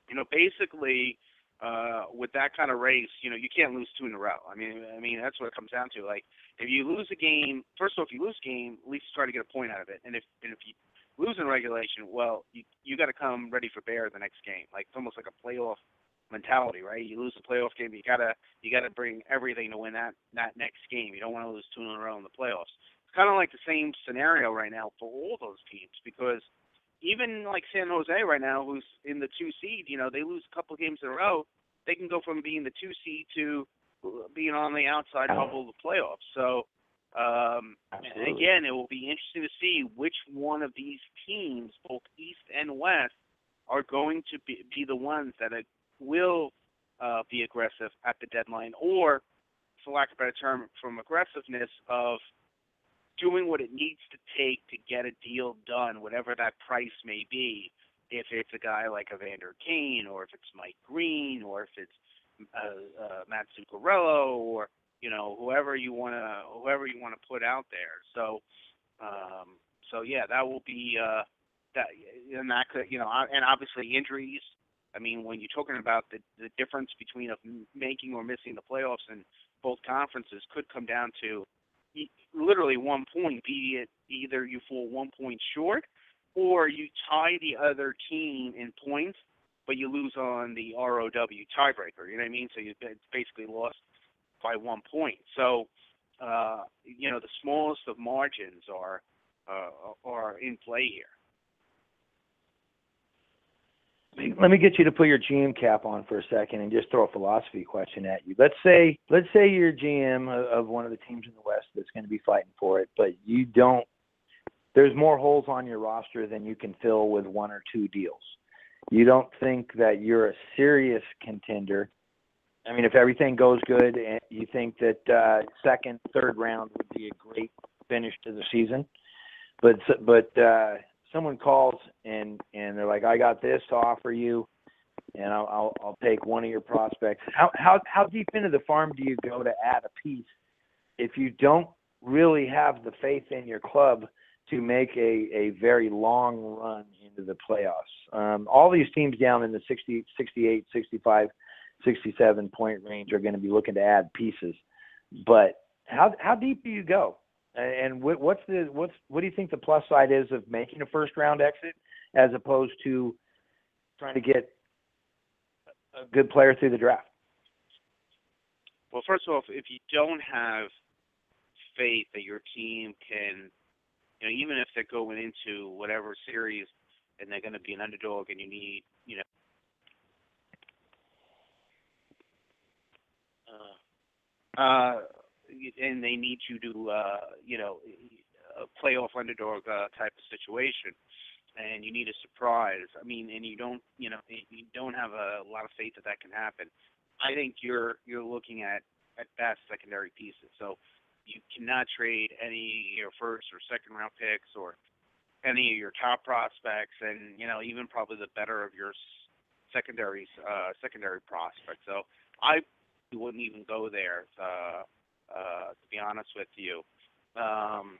You know, basically, uh, with that kind of race, you know, you can't lose two in a row. I mean, I mean that's what it comes down to. Like, if you lose a game, first of all, if you lose a game, at least try to get a point out of it. And if and if you lose in regulation, well, you you got to come ready for bear the next game. Like it's almost like a playoff mentality, right? You lose the playoff game, you gotta you gotta bring everything to win that that next game. You don't want to lose two in a row in the playoffs. It's kind of like the same scenario right now for all those teams because even like San Jose right now, who's in the two seed, you know, they lose a couple games in a row, they can go from being the two seed to being on the outside bubble of the playoffs. So, um, again, it will be interesting to see which one of these teams, both East and West, are going to be, be the ones that are, will uh, be aggressive at the deadline, or, for lack of a better term, from aggressiveness of doing what it needs to take to get a deal done, whatever that price may be. If it's a guy like Evander Kane, or if it's Mike Green, or if it's uh, uh, Matt Zuccarello, or you know whoever you want to whoever you want to put out there. So, um, so yeah, that will be uh, that, and that could you know, and obviously injuries. I mean, when you're talking about the the difference between of making or missing the playoffs in both conferences could come down to literally one point, be it either you fall one point short or you tie the other team in points, but you lose on the ROW tiebreaker. You know what I mean? So you basically lost by one point. So, uh, you know, the smallest of margins are uh, are in play here. Let me get you to put your GM cap on for a second and just throw a philosophy question at you. Let's say let's say you're GM of one of the teams in the West that's going to be fighting for it, but you don't. There's more holes on your roster than you can fill with one or two deals. You don't think that you're a serious contender. I mean, if everything goes good, and you think that uh, second, third round would be a great finish to the season, but but uh, someone calls and and they're like, I got this to offer you, and I'll I'll, I'll take one of your prospects. How how how deep into the farm do you go to add a piece if you don't really have the faith in your club to make a a very long run into the playoffs? Um, all these teams down in the 60, 68, 65, 67 point range are going to be looking to add pieces, but how how deep do you go? And what's the what's what do you think the plus side is of making a first round exit as opposed to trying to get a good player through the draft? Well, first of all, if you don't have faith that your team can, you know, even if they're going into whatever series and they're going to be an underdog and you need, you know, uh, uh and they need you to, uh, you know, a playoff underdog uh, type of situation, and you need a surprise. I mean, and you don't, you know, you don't have a lot of faith that that can happen. I think you're you're looking at at best secondary pieces. So you cannot trade any your first or second round picks or any of your top prospects, and you know even probably the better of your secondary uh, secondary prospects. So I wouldn't even go there. Uh, uh, to be honest with you. Um,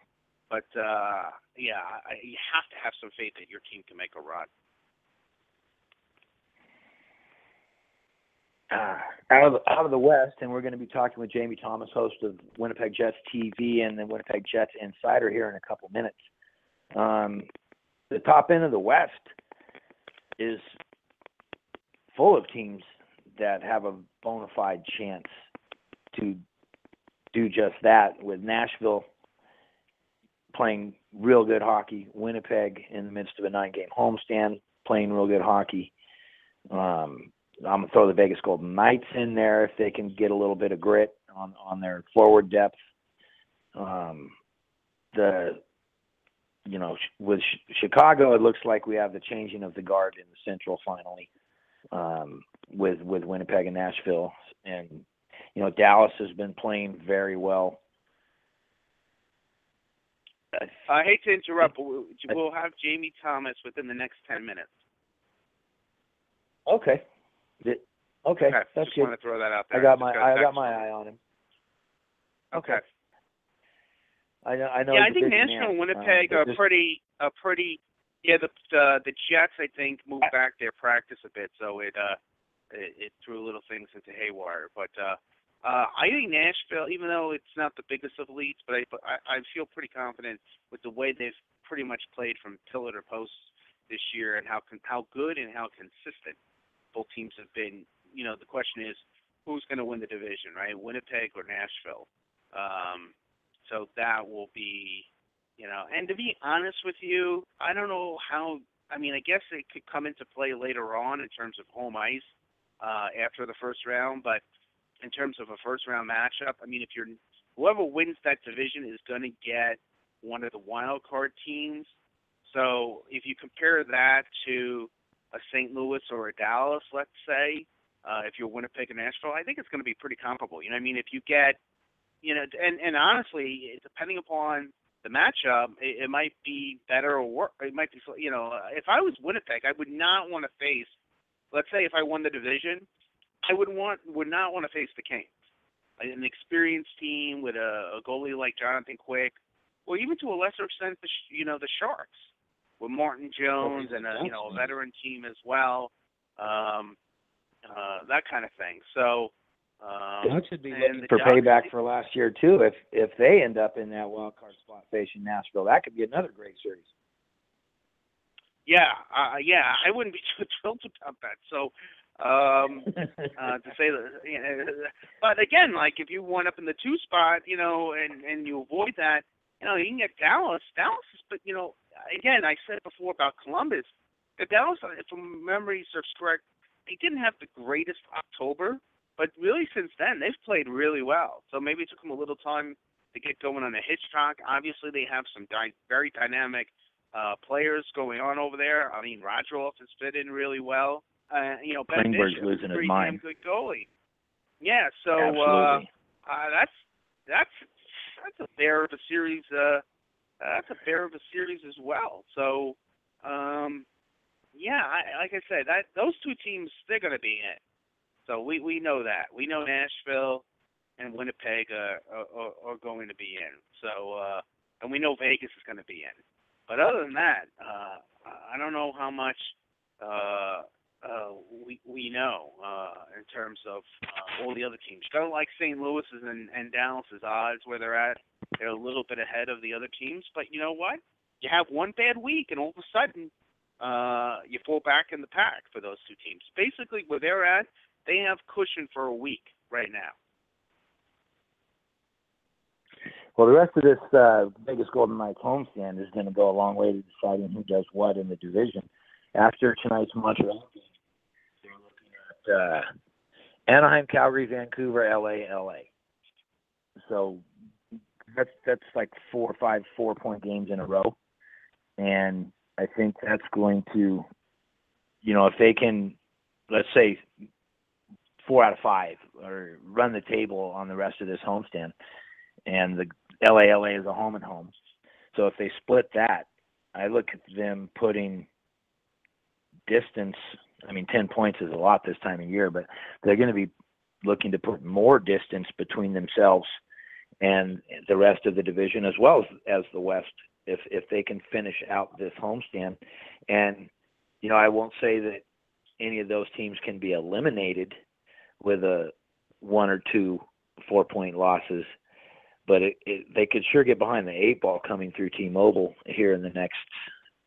but uh, yeah, I, you have to have some faith that your team can make a run. Uh, out of out of the West, and we're going to be talking with Jamie Thomas, host of Winnipeg Jets TV and the Winnipeg Jets Insider here in a couple minutes. Um, the top end of the West is full of teams that have a bona fide chance to do just that with Nashville playing real good hockey, Winnipeg in the midst of a nine game homestand playing real good hockey. Um, I'm gonna throw the Vegas Golden Knights in there if they can get a little bit of grit on on their forward depth. Um, the you know with Chicago, it looks like we have the changing of the guard in the Central finally um, with with Winnipeg and Nashville, and you know, Dallas has been playing very well. I hate to interrupt, but we'll have Jamie Thomas within the next ten minutes. Okay. Okay, okay. that's Just good. want to throw that out there. I got my I got my eye on him. Okay. I know. I know. Yeah, I think Nashville and Winnipeg uh, are just, pretty, are pretty. Yeah, the the the Jets I think moved back their practice a bit, so it uh it, it threw little things into haywire. But uh uh, I think Nashville, even though it's not the biggest of leads, but I, I, I feel pretty confident with the way they've pretty much played from pillar to post this year and how how good and how consistent both teams have been. You know, the question is who's going to win the division, right? Winnipeg or Nashville? Um, so that will be, you know. And to be honest with you, I don't know how. I mean, I guess it could come into play later on in terms of home ice uh, after the first round, but in terms of a first round matchup. I mean, if you're whoever wins that division is going to get one of the wild card teams. So if you compare that to a St. Louis or a Dallas, let's say, uh, if you're Winnipeg and Nashville, I think it's going to be pretty comparable. You know, what I mean, if you get, you know, and and honestly, depending upon the matchup, it, it might be better or worse. It might be, you know, if I was Winnipeg, I would not want to face. Let's say if I won the division, I would want would not want to face the Kings, an experienced team with a, a goalie like Jonathan Quick, or even to a lesser extent, the you know the Sharks with Martin Jones and a you know a veteran team as well, um, uh, that kind of thing. So. Um, Ducks should be looking for Ducks, payback for last year too. If if they end up in that wild card spot facing Nashville, that could be another great series. Yeah, uh, yeah, I wouldn't be too thrilled about that. So, um, uh, to say that, you know, but again, like if you wind up in the two spot, you know, and and you avoid that, you know, you can get Dallas. Dallas is, but you know, again, I said before about Columbus. The Dallas, if my memory serves correct, they didn't have the greatest October, but really since then they've played really well. So maybe it took them a little time to get going on a hitchcock. Obviously, they have some dy- very dynamic uh, players going on over there. I mean, Radulov has fit in really well. Uh, you know, Ben Klingberg's Bishop, losing his mind. good goalie. Yeah, so uh, uh, that's that's that's a bear of a series. Uh, that's a bear of a series as well. So, um, yeah, I, like I said, that those two teams they're going to be in. So we we know that. We know Nashville and Winnipeg are, are, are going to be in. So uh, and we know Vegas is going to be in. But other than that, uh, I don't know how much uh, uh, we we know uh, in terms of uh, all the other teams. Kind of like St. Louis's and, and Dallas's odds where they're at. They're a little bit ahead of the other teams, but you know what? You have one bad week, and all of a sudden, uh, you fall back in the pack for those two teams. Basically, where they're at, they have cushion for a week right now. Well, the rest of this uh, Vegas Golden Knights homestand is going to go a long way to deciding who does what in the division. After tonight's Montreal game, uh, Anaheim, Calgary, Vancouver, LA, LA. So that's that's like four or five four point games in a row, and I think that's going to, you know, if they can, let's say, four out of five or run the table on the rest of this homestand, and the LA LA is a home and home. So if they split that, I look at them putting distance. I mean, 10 points is a lot this time of year, but they're going to be looking to put more distance between themselves and the rest of the division as well as, as the West if if they can finish out this homestand. And you know, I won't say that any of those teams can be eliminated with a one or two four point losses but it, it, they could sure get behind the eight ball coming through T-Mobile here in the next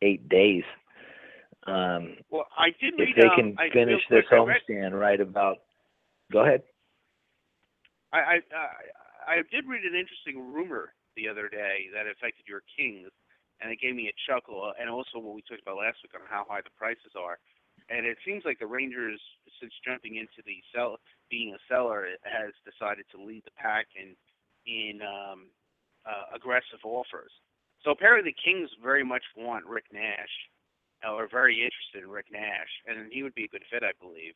eight days. Um, well, I did if read, they um, can I finish this homestand right about. Go ahead. I I, I I did read an interesting rumor the other day that affected your Kings, and it gave me a chuckle. And also what we talked about last week on how high the prices are. And it seems like the Rangers, since jumping into the sell, being a seller, has decided to lead the pack in in um, uh, aggressive offers. So apparently the Kings very much want Rick Nash, or very interested in Rick Nash, and he would be a good fit, I believe.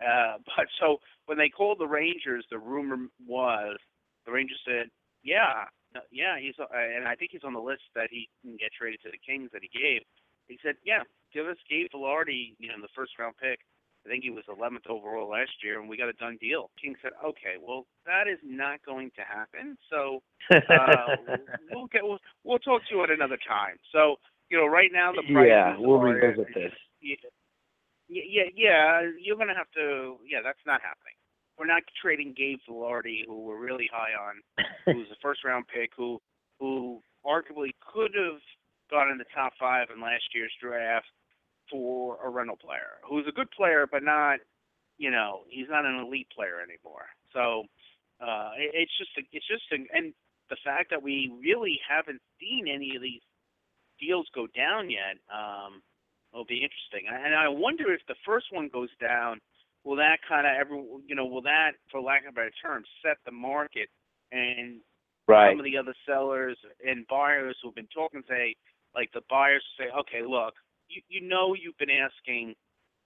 Uh, but so when they called the Rangers, the rumor was the Rangers said, "Yeah, yeah, he's," uh, and I think he's on the list that he can get traded to the Kings that he gave. He said, "Yeah, give us Gabe Vilardi, you know, the first round pick." I think he was 11th overall last year, and we got a done deal. King said, "Okay, well, that is not going to happen. So uh, we'll get we'll, we'll talk to you at another time." So you know, right now the price. Yeah, we'll are, revisit this. Yeah, yeah, yeah. You're gonna have to. Yeah, that's not happening. We're not trading Gabe Vilardi, who we're really high on, who's a first round pick, who who arguably could have gone in the top five in last year's draft for a rental player who's a good player, but not, you know, he's not an elite player anymore. So uh, it, it's just, a, it's just, a, and the fact that we really haven't seen any of these deals go down yet um, will be interesting. And I wonder if the first one goes down, will that kind of ever, you know, will that, for lack of a better term, set the market and right. some of the other sellers and buyers who've been talking say, like the buyers say, okay, look, you you know you've been asking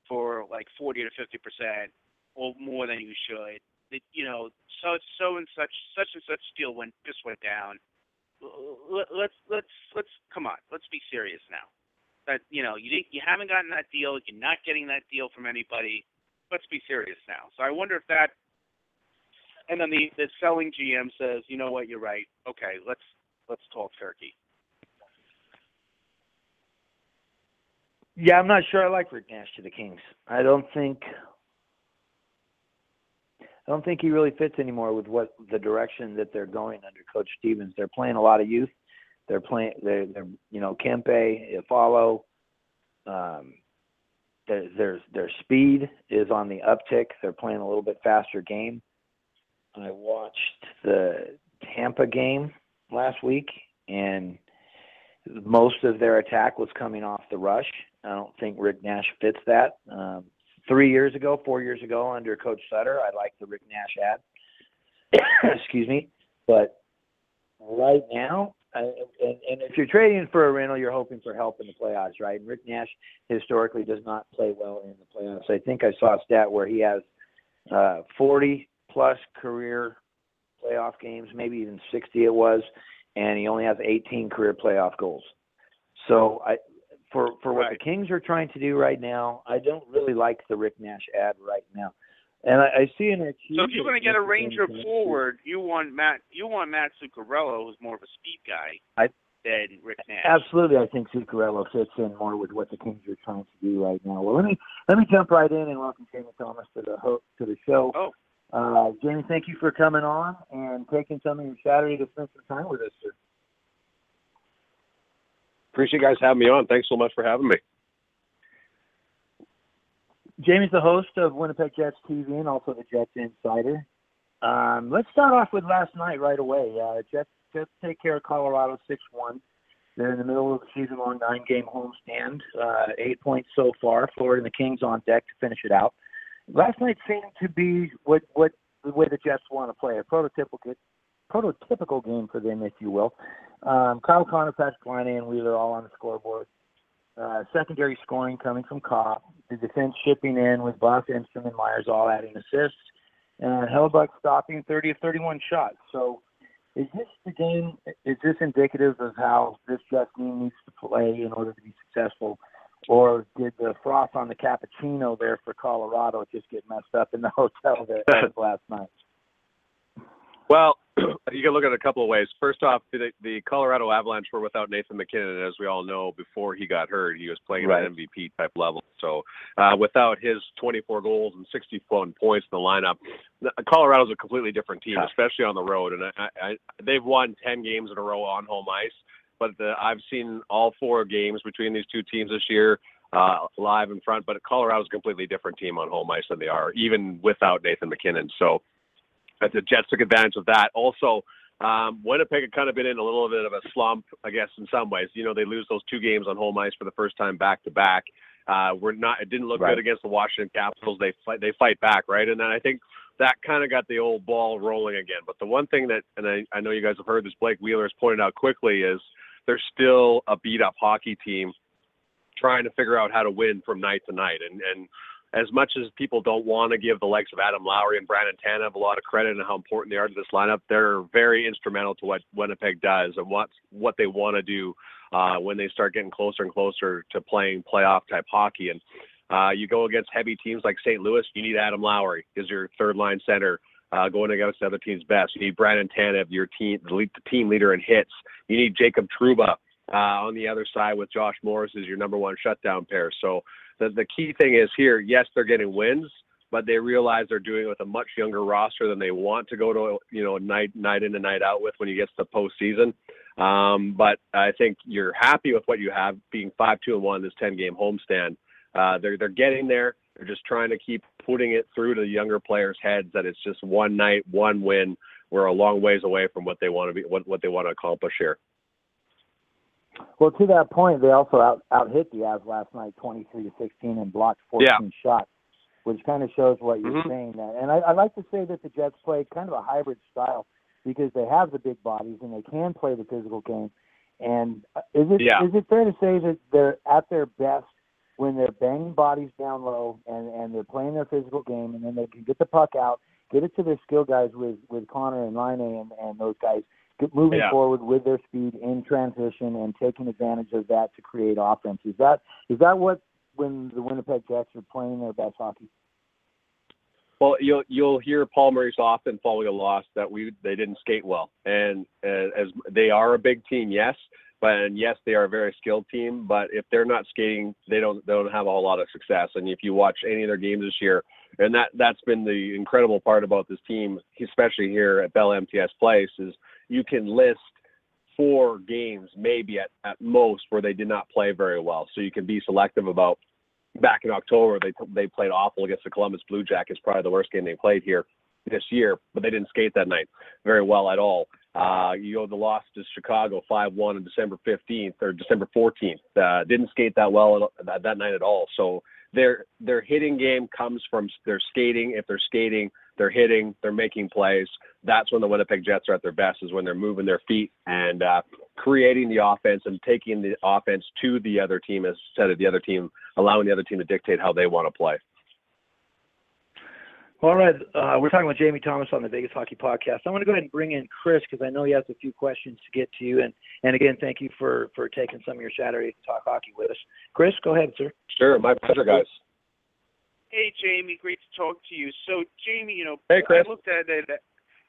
for like 40 to 50 percent. or more than you should. That you know, so so and such such and such deal went just went down. Let's let's let's come on. Let's be serious now. That you know you you haven't gotten that deal. You're not getting that deal from anybody. Let's be serious now. So I wonder if that. And then the the selling GM says, you know what, you're right. Okay, let's let's talk turkey. Yeah, I'm not sure I like Rick Nash to the Kings. I don't think I don't think he really fits anymore with what the direction that they're going under Coach Stevens. They're playing a lot of youth. They're playing. They're, they're you know Kempe, Iafallo. Um, their their speed is on the uptick. They're playing a little bit faster game. I watched the Tampa game last week, and most of their attack was coming off the rush. I don't think Rick Nash fits that. Um, three years ago, four years ago, under Coach Sutter, I liked the Rick Nash ad. Excuse me, but right now, I, and, and if you're trading for a rental, you're hoping for help in the playoffs, right? And Rick Nash historically does not play well in the playoffs. I think I saw a stat where he has uh, 40 plus career playoff games, maybe even 60 it was, and he only has 18 career playoff goals. So I, for for what Right. the Kings are trying to do right now, I don't really like the Rick Nash ad right now. And I, I see in our So if you're going to get a Ranger forward, you want Matt. You want Matt Zuccarello, who's more of a speed guy I- than Rick Nash. Absolutely, I think Zuccarello fits in more with what the Kings are trying to do right now. Well, let me let me jump right in and welcome Jamie Thomas to the ho- to the show. Oh. Uh, Jamie, thank you for coming on and taking some of your Saturday to spend some time with us, sir. Appreciate you guys having me on. Thanks so much for having me. Jamie's the host of Winnipeg Jets TV and also the Jets Insider. Um, let's start off with last night right away. Uh, Jets Jets take care of Colorado six one. They're in the middle of the season long nine game homestand. Uh, eight points so far. Florida and the Kings on deck to finish it out. Last night seemed to be what what the way the Jets want to play a prototypical prototypical game for them, if you will. Um, Kyle Connor, Patrick Laine, and Wheeler all on the scoreboard. Uh, secondary scoring coming from Copp. The defense shipping in with Buff, Enstrom, and Myers all adding assists. And Hellebuyck stopping 30 of 31 shots. So is this the game? Is this indicative of how this team needs to play in order to be successful? Or did the froth on the cappuccino there for Colorado just get messed up in the hotel there last night? Well, you can look at it a couple of ways. First off, the, the Colorado Avalanche were without Nathan MacKinnon, as we all know. Before he got hurt, he was playing Right. at an MVP type level. So, uh, without his 24 goals and 61 points in the lineup, Colorado's a completely different team, Tough. especially on the road. And I, I, they've won 10 games in a row on home ice. But the, I've seen all four games between these two teams this year uh, live in front. But Colorado's a completely different team on home ice than they are, even without Nathan MacKinnon. So that the Jets took advantage of that. Also, um, Winnipeg had kind of been in a little bit of a slump, I guess, in some ways. You know, they lose those two games on home ice for the first time back to back. Uh, we're not. It didn't look Right. good against the Washington Capitals. They fight. They fight back, right? And then I think that kind of got the old ball rolling again. But the one thing that, and I, I know you guys have heard this, Blake Wheeler has pointed out quickly, is they're still a beat up hockey team trying to figure out how to win from night to night. And and as much as people don't want to give the likes of Adam Lowry and Brandon Tanev a lot of credit and how important they are to this lineup, they're very instrumental to what Winnipeg does and what what they want to do uh, when they start getting closer and closer to playing playoff type hockey. And uh, you go against heavy teams like St. Louis, you need Adam Lowry as your third line center. Uh, going against the other team's best, you need Brandon Tanev, your team, the, team leader in hits. You need Jacob Trouba uh, on the other side with Josh Morris as your number one shutdown pair. So the the key thing is here, yes, they're getting wins, but they realize they're doing it with a much younger roster than they want to go to, you know, night night in and night out with when you get to the postseason. Um, but I think you're happy with what you have, being five two and one this ten game homestand. Uh, they're they're getting there. They're just trying to keep putting it through to the younger players' heads that it's just one night, one win. We're a long ways away from what they want to be, what what they want to accomplish here. Well, to that point, they also out out hit the Avs last night, twenty three to sixteen, and blocked fourteen shots, which kind of shows what you're Mhm. saying. That, and I, I like to say that the Jets play kind of a hybrid style because they have the big bodies and they can play the physical game. And uh, is it is Yeah. it fair to say that they're at their best when they're banging bodies down low and and they're playing their physical game, and then they can get the puck out, get it to their skill guys with with Connor and Laine and and those guys. Moving Yeah. forward with their speed in transition and taking advantage of that to create offense. Is that is that what when the Winnipeg Jets are playing their best hockey? Well, you'll you'll hear Paul Maurice often following a loss that we they didn't skate well, and uh, as they are a big team, yes, but and yes, they are a very skilled team. But if they're not skating, they don't they don't have a whole lot of success. And if you watch any of their games this year, and that that's been the incredible part about this team, especially here at Bell MTS Place, is you can list four games maybe at, at most where they did not play very well. So you can be selective about back in October, they they played awful against the Columbus Blue Jackets, probably the worst game they played here this year. But they didn't skate that night very well at all. Uh, you know, the loss to Chicago 5-1 on December 15th or December 14th. Uh, didn't skate that well at, that, that night at all. So their their hitting game comes from their skating. If they're skating, they're hitting, they're making plays. That's when the Winnipeg Jets are at their best, is when they're moving their feet and uh, creating the offense and taking the offense to the other team instead of the other team, allowing the other team to dictate how they want to play. All right, uh, we're talking with Jamie Thomas on the Vegas Hockey Podcast. I want to go ahead and bring in Chris because I know he has a few questions to get to you. And, and again, thank you for, for taking some of your Saturday to talk hockey with us. Chris, go ahead, sir. Sure, my pleasure, guys. Hey, Jamie, great to talk to you. So, Jamie, you know, Hey. I looked at it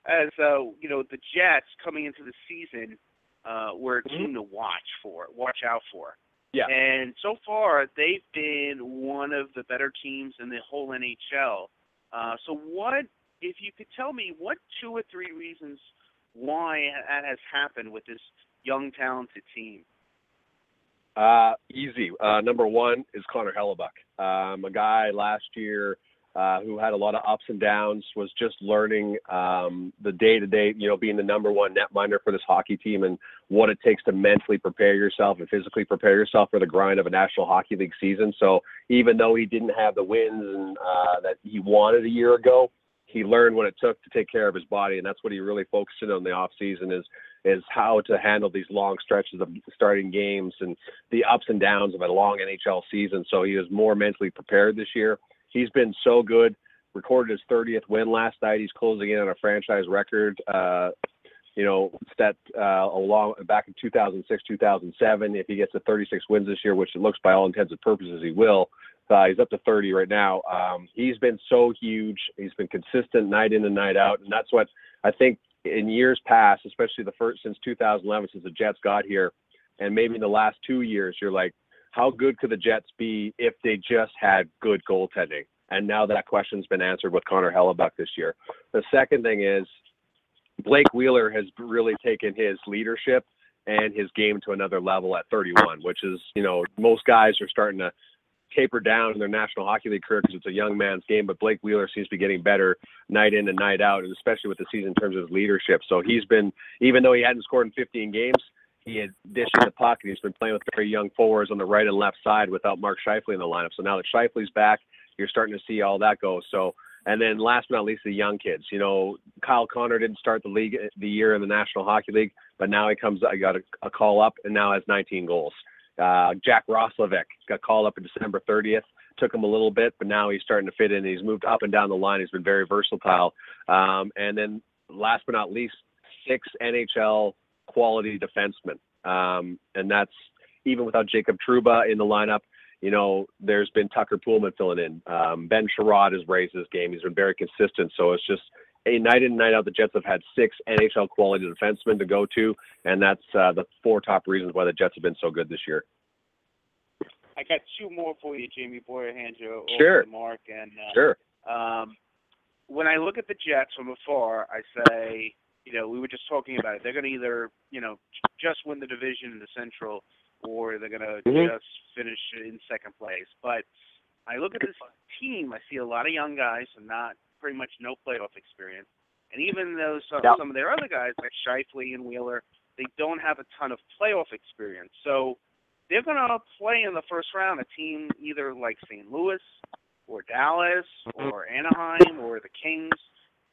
as, uh, you know, the Jets coming into the season uh, were a team to watch for, watch out for. Yeah. And so far, they've been one of the better teams in the whole NHL. Uh, so, what, if you could tell me, what two or three reasons why that has happened with this young, talented team? Uh, easy. Uh, number one is Connor Hellebuyck, um, a guy last year uh, who had a lot of ups and downs, was just learning um, the day to day, you know, being the number one netminder for this hockey team and what it takes to mentally prepare yourself and physically prepare yourself for the grind of a National Hockey League season. So even though he didn't have the wins and, uh, that he wanted a year ago, he learned what it took to take care of his body, and that's what he really focused in on the off season is is how to handle these long stretches of starting games and the ups and downs of a long NHL season. So he was more mentally prepared this year. He's been so good. Recorded his 30th win last night. He's closing in on a franchise record. Uh, you know, set uh, along back in 2006, 2007. If he gets to 36 wins this year, which it looks by all intents and purposes he will, uh, he's up to 30 right now. Um, he's been so huge. He's been consistent night in and night out, and that's what I think in years past, especially the first since 2011, since the Jets got here, and maybe in the last two years, you're like, how good could the Jets be if they just had good goaltending? And now that question's been answered with Connor Hellebuyck this year. The second thing is Blake Wheeler has really taken his leadership and his game to another level at 31, which is, you know, most guys are starting to taper down in their National Hockey League career because it's a young man's game. But Blake Wheeler seems to be getting better night in and night out, and especially with the season in terms of his leadership. So he's been, even though he hadn't scored in 15 games, he had dishing the puck, and he's been playing with very young forwards on the right and left side without Mark Scheifele in the lineup. So now that Scheifele's back, you're starting to see all that go. So, and then last but not least, the young kids. You know, Kyle Connor didn't start the league the year in the National Hockey League, but now he comes. I got a, a call up and now has 19 goals. Uh, Jack Roslovic got called up in December 30th. Took him a little bit, but now he's starting to fit in. He's moved up and down the line. He's been very versatile. Um, and then last but not least, six NHL quality defensemen. Um, and that's even without Jacob Trouba in the lineup. You know, there's been Tucker Poolman filling in. Um, ben Chiarot has raised his game. He's been very consistent. So it's just a night in and night out. The Jets have had six NHL quality defensemen to go to, and that's uh, the four top reasons why the Jets have been so good this year. I got two more for you, Jamie, I hand you Sure. Mark. And uh, Sure. Um, when I look at the Jets from afar, I say, you know, we were just talking about it. They're going to either, you know, just win the division in the Central, or they're going to Mhm. just finish in second place. But I look at this team. I see a lot of young guys and not pretty much no playoff experience. And even though some, Yeah. some of their other guys like Scheifele and Wheeler, they don't have a ton of playoff experience. So they're going to play in the first round a team either like St. Louis or Dallas or Anaheim or the Kings.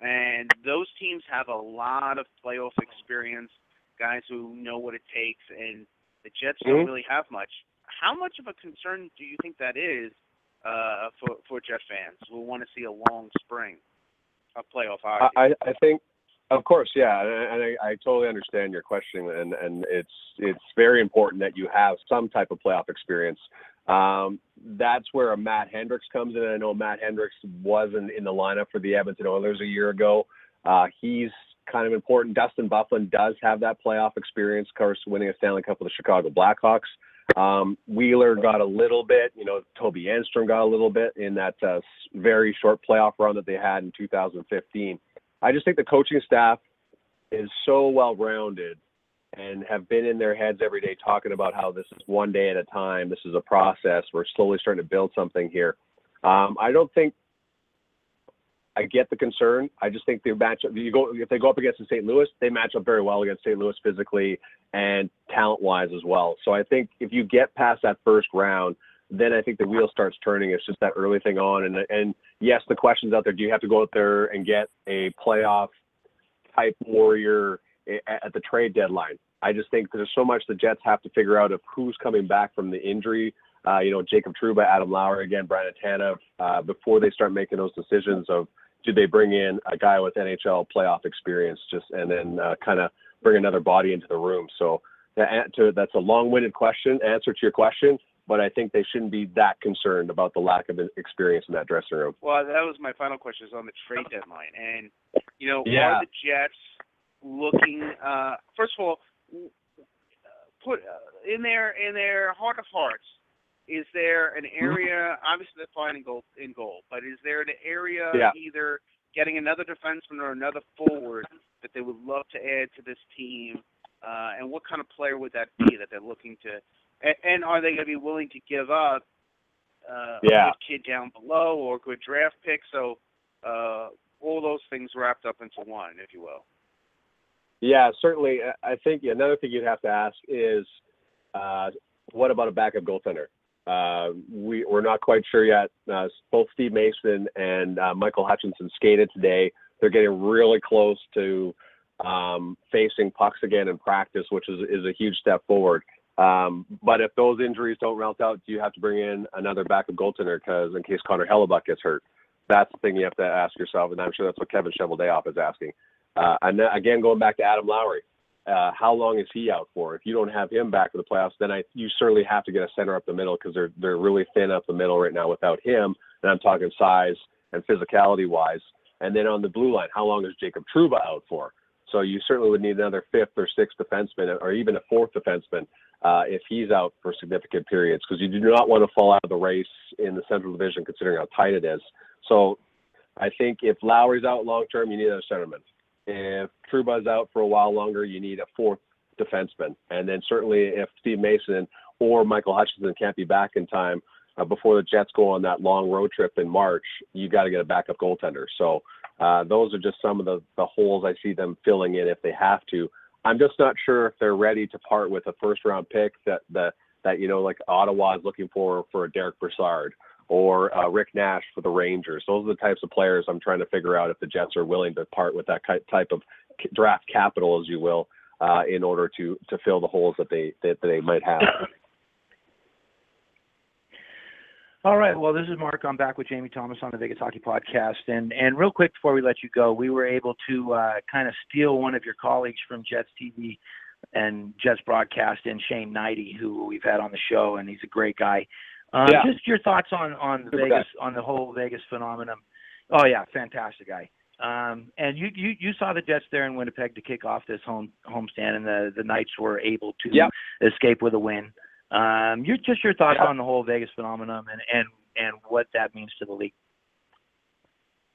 And those teams have a lot of playoff experience, guys who know what it takes, and the Jets don't Mhm. really have much. how much of a concern do you think that is uh, for for Jet fans who want to see a long spring of playoff hockey? I, I think, of course, yeah, and, I, I totally understand your question, and and it's it's very important that you have some type of playoff experience. Um, that's where a Matt Hendricks comes in. I know Matt Hendricks wasn't in the lineup for the Edmonton Oilers a year ago. Uh, he's kind of important. Dustin Byfuglien does have that playoff experience, of course, winning a Stanley Cup with the Chicago Blackhawks. Um, Wheeler got a little bit, you know, Toby Enstrom got a little bit in that uh, very short playoff run that they had in 2015. I just think the coaching staff is so well rounded and have been in their heads every day talking about how this is one day at a time. This is a process. We're slowly starting to build something here. Um, I don't think I get the concern. I just think they match up. You go if they go up against the St. Louis, they match up very well against St. Louis physically and talent wise as well. So I think if you get past that first round, then I think the wheel starts turning. It's just that early thing on, and and yes, the questions out there. Do you have to go out there and get a playoff type warrior at the trade deadline? I just think there's so much the Jets have to figure out of who's coming back from the injury. Uh, you know, Jacob Trouba, Adam Lowry, again, Brian Tanev, uh, before they start making those decisions of do they bring in a guy with NHL playoff experience just and then uh, kind of bring another body into the room? So that, to, that's a long-winded question answer to your question, but I think they shouldn't be that concerned about the lack of experience in that dressing room. Well, that was my final question is on the trade deadline, and you know, yeah. are the Jets looking? Uh, first of all, put uh, in their in their heart of hearts is there an Mm-hmm. area? Obviously, they're fine in goal, in goal, but is there an area Yeah. either getting another defenseman or another forward that they would love to add to this team? Uh, and what kind of player would that be that they're looking to? And, and are they going to be willing to give up uh, Yeah. a good kid down below or a good draft pick? So uh, all those things wrapped up into one, if you will. Yeah, certainly. I think another thing you'd have to ask is, uh, what about a backup goaltender? Uh, we we're not quite sure yet. Uh, both Steve Mason and uh, Michael Hutchinson skated today. They're getting really close to um, facing pucks again in practice, which is is a huge step forward. Um, but if those injuries don't melt out, do you have to bring in another backup goaltender because in case Connor Hellebuyck gets hurt? That's the thing you have to ask yourself, and I'm sure that's what Kevin Cheveldayoff is asking. Uh, and then, again, going back to Adam Lowry, uh, how long is he out for? If you don't have him back for the playoffs, then I you certainly have to get a center up the middle because they're they're really thin up the middle right now without him. And I'm talking size and physicality wise. And then on the blue line, how long is Jacob Trouba out for? So you certainly would need another fifth or sixth defenseman, or even a fourth defenseman, uh, if he's out for significant periods, because you do not want to fall out of the race in the Central Division, considering how tight it is. So I think if Lowry's out long term, you need a centerman. If Trouba's out for a while longer, you need a fourth defenseman. And then certainly if Steve Mason or Michael Hutchinson can't be back in time uh, before the Jets go on that long road trip in March, you got to get a backup goaltender. So uh, those are just some of the, the holes I see them filling in if they have to. I'm just not sure if they're ready to part with a first round pick that that that you know like Ottawa is looking for for a Derek Brassard or uh, Rick Nash for the Rangers. Those are the types of players I'm trying to figure out if the Jets are willing to part with that type of draft capital, as you will, uh, in order to to fill the holes that they that they might have. All right. Well, this is Mark. I'm back with Jamie Thomas on the Vegas Hockey Podcast. And and real quick before we let you go, we were able to uh, kind of steal one of your colleagues from Jets TV and Jets broadcast in Shane Knighty, who we've had on the show, and he's a great guy. Um, Yeah. Just your thoughts on on the Vegas on the whole Vegas phenomenon. Oh yeah, fantastic guy. Um, and you, you you saw the Jets there in Winnipeg to kick off this home homestand, and the the Knights were able to Yep. escape with a win. Um, your just your thoughts Yeah. on the whole Vegas phenomenon and and and what that means to the league.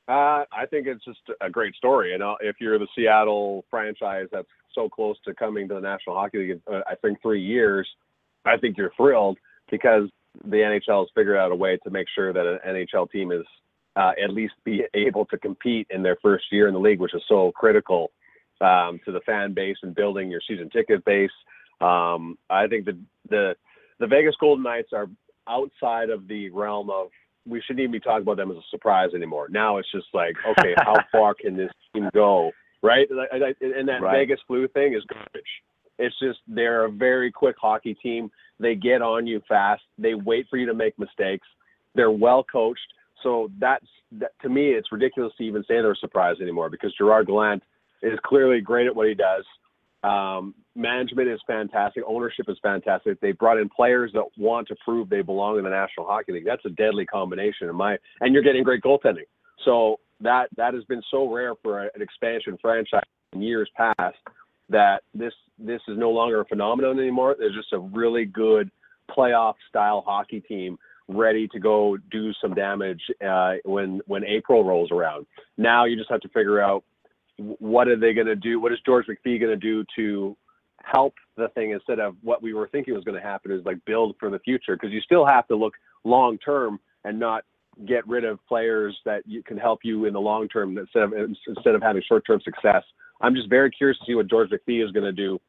Uh, I think it's just a great story. And if you're the Seattle franchise that's so close to coming to the National Hockey League, uh, I think three years, I think you're thrilled because the NHL has figured out a way to make sure that an NHL team is uh, at least be able to compete in their first year in the league, which is so critical um, to the fan base and building your season ticket base. Um, I think the the the Vegas Golden Knights are outside of the realm of we shouldn't even be talking about them as a surprise anymore. Now it's just like, okay, how far can this team go? Right? And that Right. Vegas flu thing is garbage. It's just they're a very quick hockey team. They get on you fast. They wait for you to make mistakes. They're well coached. So that's that, to me, it's ridiculous to even say they're surprised anymore because Gerard Gallant is clearly great at what he does. Um, management is fantastic. Ownership is fantastic. They brought in players that want to prove they belong in the National Hockey League. That's a deadly combination in my. And you're getting great goaltending. So that that has been so rare for an expansion franchise in years past that this this is no longer a phenomenon anymore. There's just a really good playoff style hockey team ready to go do some damage uh, when when April rolls around. Now you just have to figure out what are they going to do? What is George McPhee going to do to help the thing instead of what we were thinking was going to happen is like build for the future because you still have to look long term and not get rid of players that you can help you in the long term instead of instead of having short term success. I'm just very curious to see what George McPhee is going to do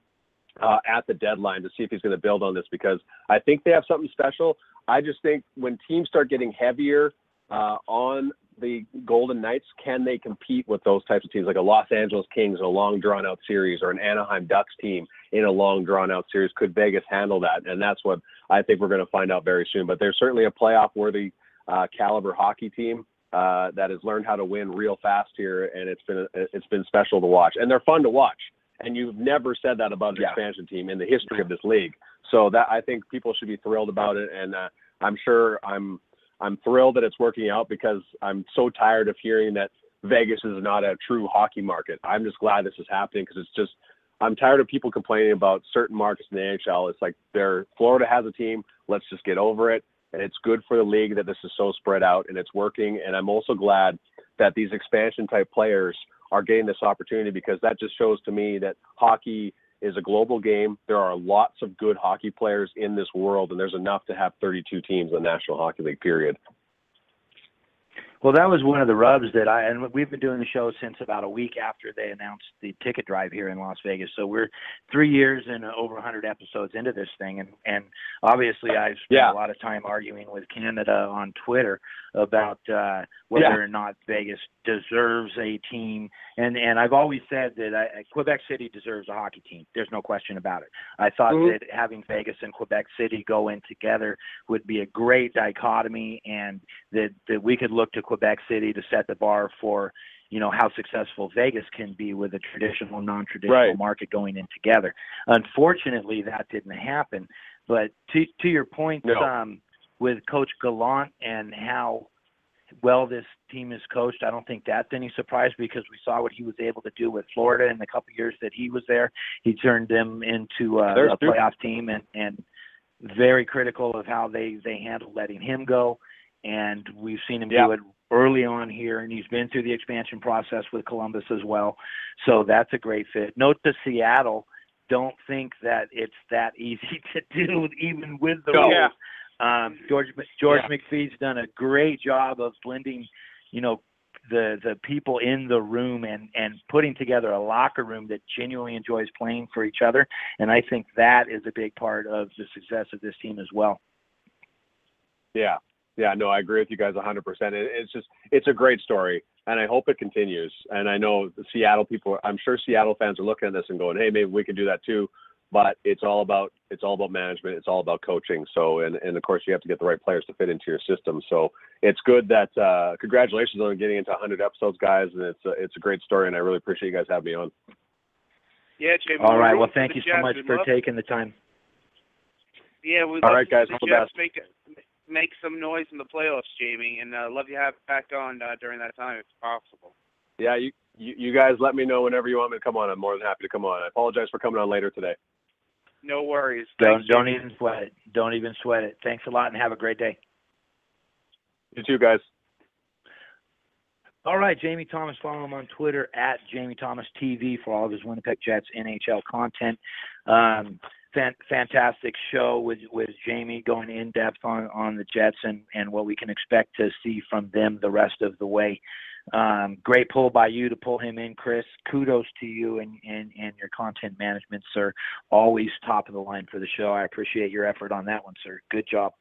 uh, at the deadline to see if he's going to build on this because I think they have something special. I just think when teams start getting heavier uh, on the Golden Knights, can they compete with those types of teams like a Los Angeles Kings in a long drawn out series or an Anaheim Ducks team in a long drawn out series? Could Vegas handle that? And that's what I think we're going to find out very soon. But there's certainly a playoff worthy uh, caliber hockey team. Uh, that has learned how to win real fast here, and it's been it's been special to watch, and they're fun to watch. And you've never said that about an yeah. expansion team in the history of this league. So that I think people should be thrilled about it, and uh, I'm sure I'm I'm thrilled that it's working out because I'm so tired of hearing that Vegas is not a true hockey market. I'm just glad this is happening because it's just I'm tired of people complaining about certain markets in the NHL. It's like they're Florida has a team. Let's just get over it and it's good for the league that this is so spread out and it's working. And I'm also glad that these expansion type players are getting this opportunity because that just shows to me that hockey is a global game. There are lots of good hockey players in this world, and there's enough to have 32 teams in the National Hockey League. Period. Well, that was one of the rubs that I and we've been doing the show since about a week after they announced the ticket drive here in Las Vegas. So we're three years and over 100 episodes into this thing, and and obviously I've spent yeah. a lot of time arguing with Canada on Twitter about uh, whether yeah. or not Vegas deserves a team. And and I've always said that I, Quebec City deserves a hockey team. There's no question about it. I thought mm-hmm. that having Vegas and Quebec City go in together would be a great dichotomy, and that that we could look to Quebec Back city to set the bar for you know how successful Vegas can be with a traditional non-traditional right. market going in together. Unfortunately, that didn't happen. But to to your point, no. um, with Coach Gallant and how well this team is coached. I don't think that's any surprise because we saw what he was able to do with Florida in the couple years that he was there. He turned them into a, a playoff team and and very critical of how they they handled letting him go. And we've seen him yeah. do it early on here, and he's been through the expansion process with Columbus as well. So that's a great fit. Note to Seattle. Don't think that it's that easy to do, even with the rules. Yeah. Um, George George yeah. McPhee's done a great job of blending, you know, the the people in the room and and putting together a locker room that genuinely enjoys playing for each other. And I think that is a big part of the success of this team as well. Yeah, yeah, no, I agree with you guys 100%. It's just it's a great story, and I hope it continues. And I know the Seattle people, I'm sure Seattle fans are looking at this and going, "Hey, maybe we can do that too." but it's all about it's all about management. It's all about coaching. So and and of course you have to get the right players to fit into your system. So it's good that uh, congratulations on getting into 100 episodes, guys, and it's a, it's a great story, and I really appreciate you guys having me on. Yeah, Jamie. All right. Well, thank you so much for taking the time. Yeah, we all right, guys. All the best. Make make some noise in the playoffs, Jamie, and uh, love you have back on uh, during that time if possible. Yeah, you, you you guys let me know whenever you want me to come on. I'm more than happy to come on. I apologize for coming on later today. No worries. Don't Thanks, don't even sweat it. Don't even sweat it. Thanks a lot and have a great day. You too, guys. All right, Jamie Thomas. Follow him on Twitter at Jamie Thomas TV for all of his Winnipeg Jets NHL content. Um, fan, fantastic show with with Jamie going in depth on on the Jets and and what we can expect to see from them the rest of the way. Um, great pull by you to pull him in, Chris. Kudos to you and, and, and your content management, sir. Always top of the line for the show. I appreciate your effort on that one, sir. Good job.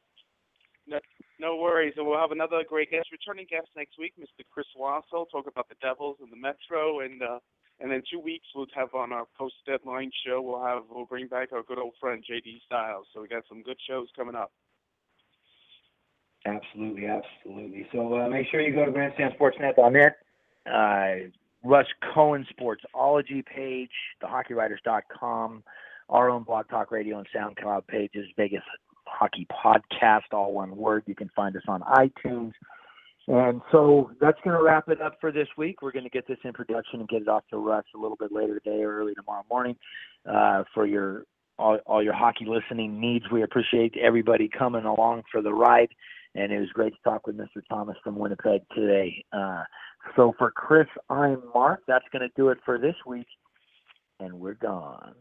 No, no worries. And we'll have another great guest, returning guest next week, Mr. Chris Wassel, talk about the Devils and the Metro and uh, And in two weeks, we'll have on our post deadline show. We'll have we'll bring back our good old friend JD Styles. So we got some good shows coming up. Absolutely, absolutely. So uh, make sure you go to grandstandsportsnet.net, uh, Russ Cohen Sportsology page, thehockeywriters.com, our own Blog Talk Radio and SoundCloud pages, Vegas Hockey Podcast, all one word. You can find us on iTunes. And so that's going to wrap it up for this week. We're going to get this in production and get it off to Russ a little bit later today or early tomorrow morning uh, for your all, all your hockey listening needs. We appreciate everybody coming along for the ride and it was great to talk with Mr. Thomas from Winnipeg today. Uh, so for Chris, I'm Mark. That's going to do it for this week, and we're gone.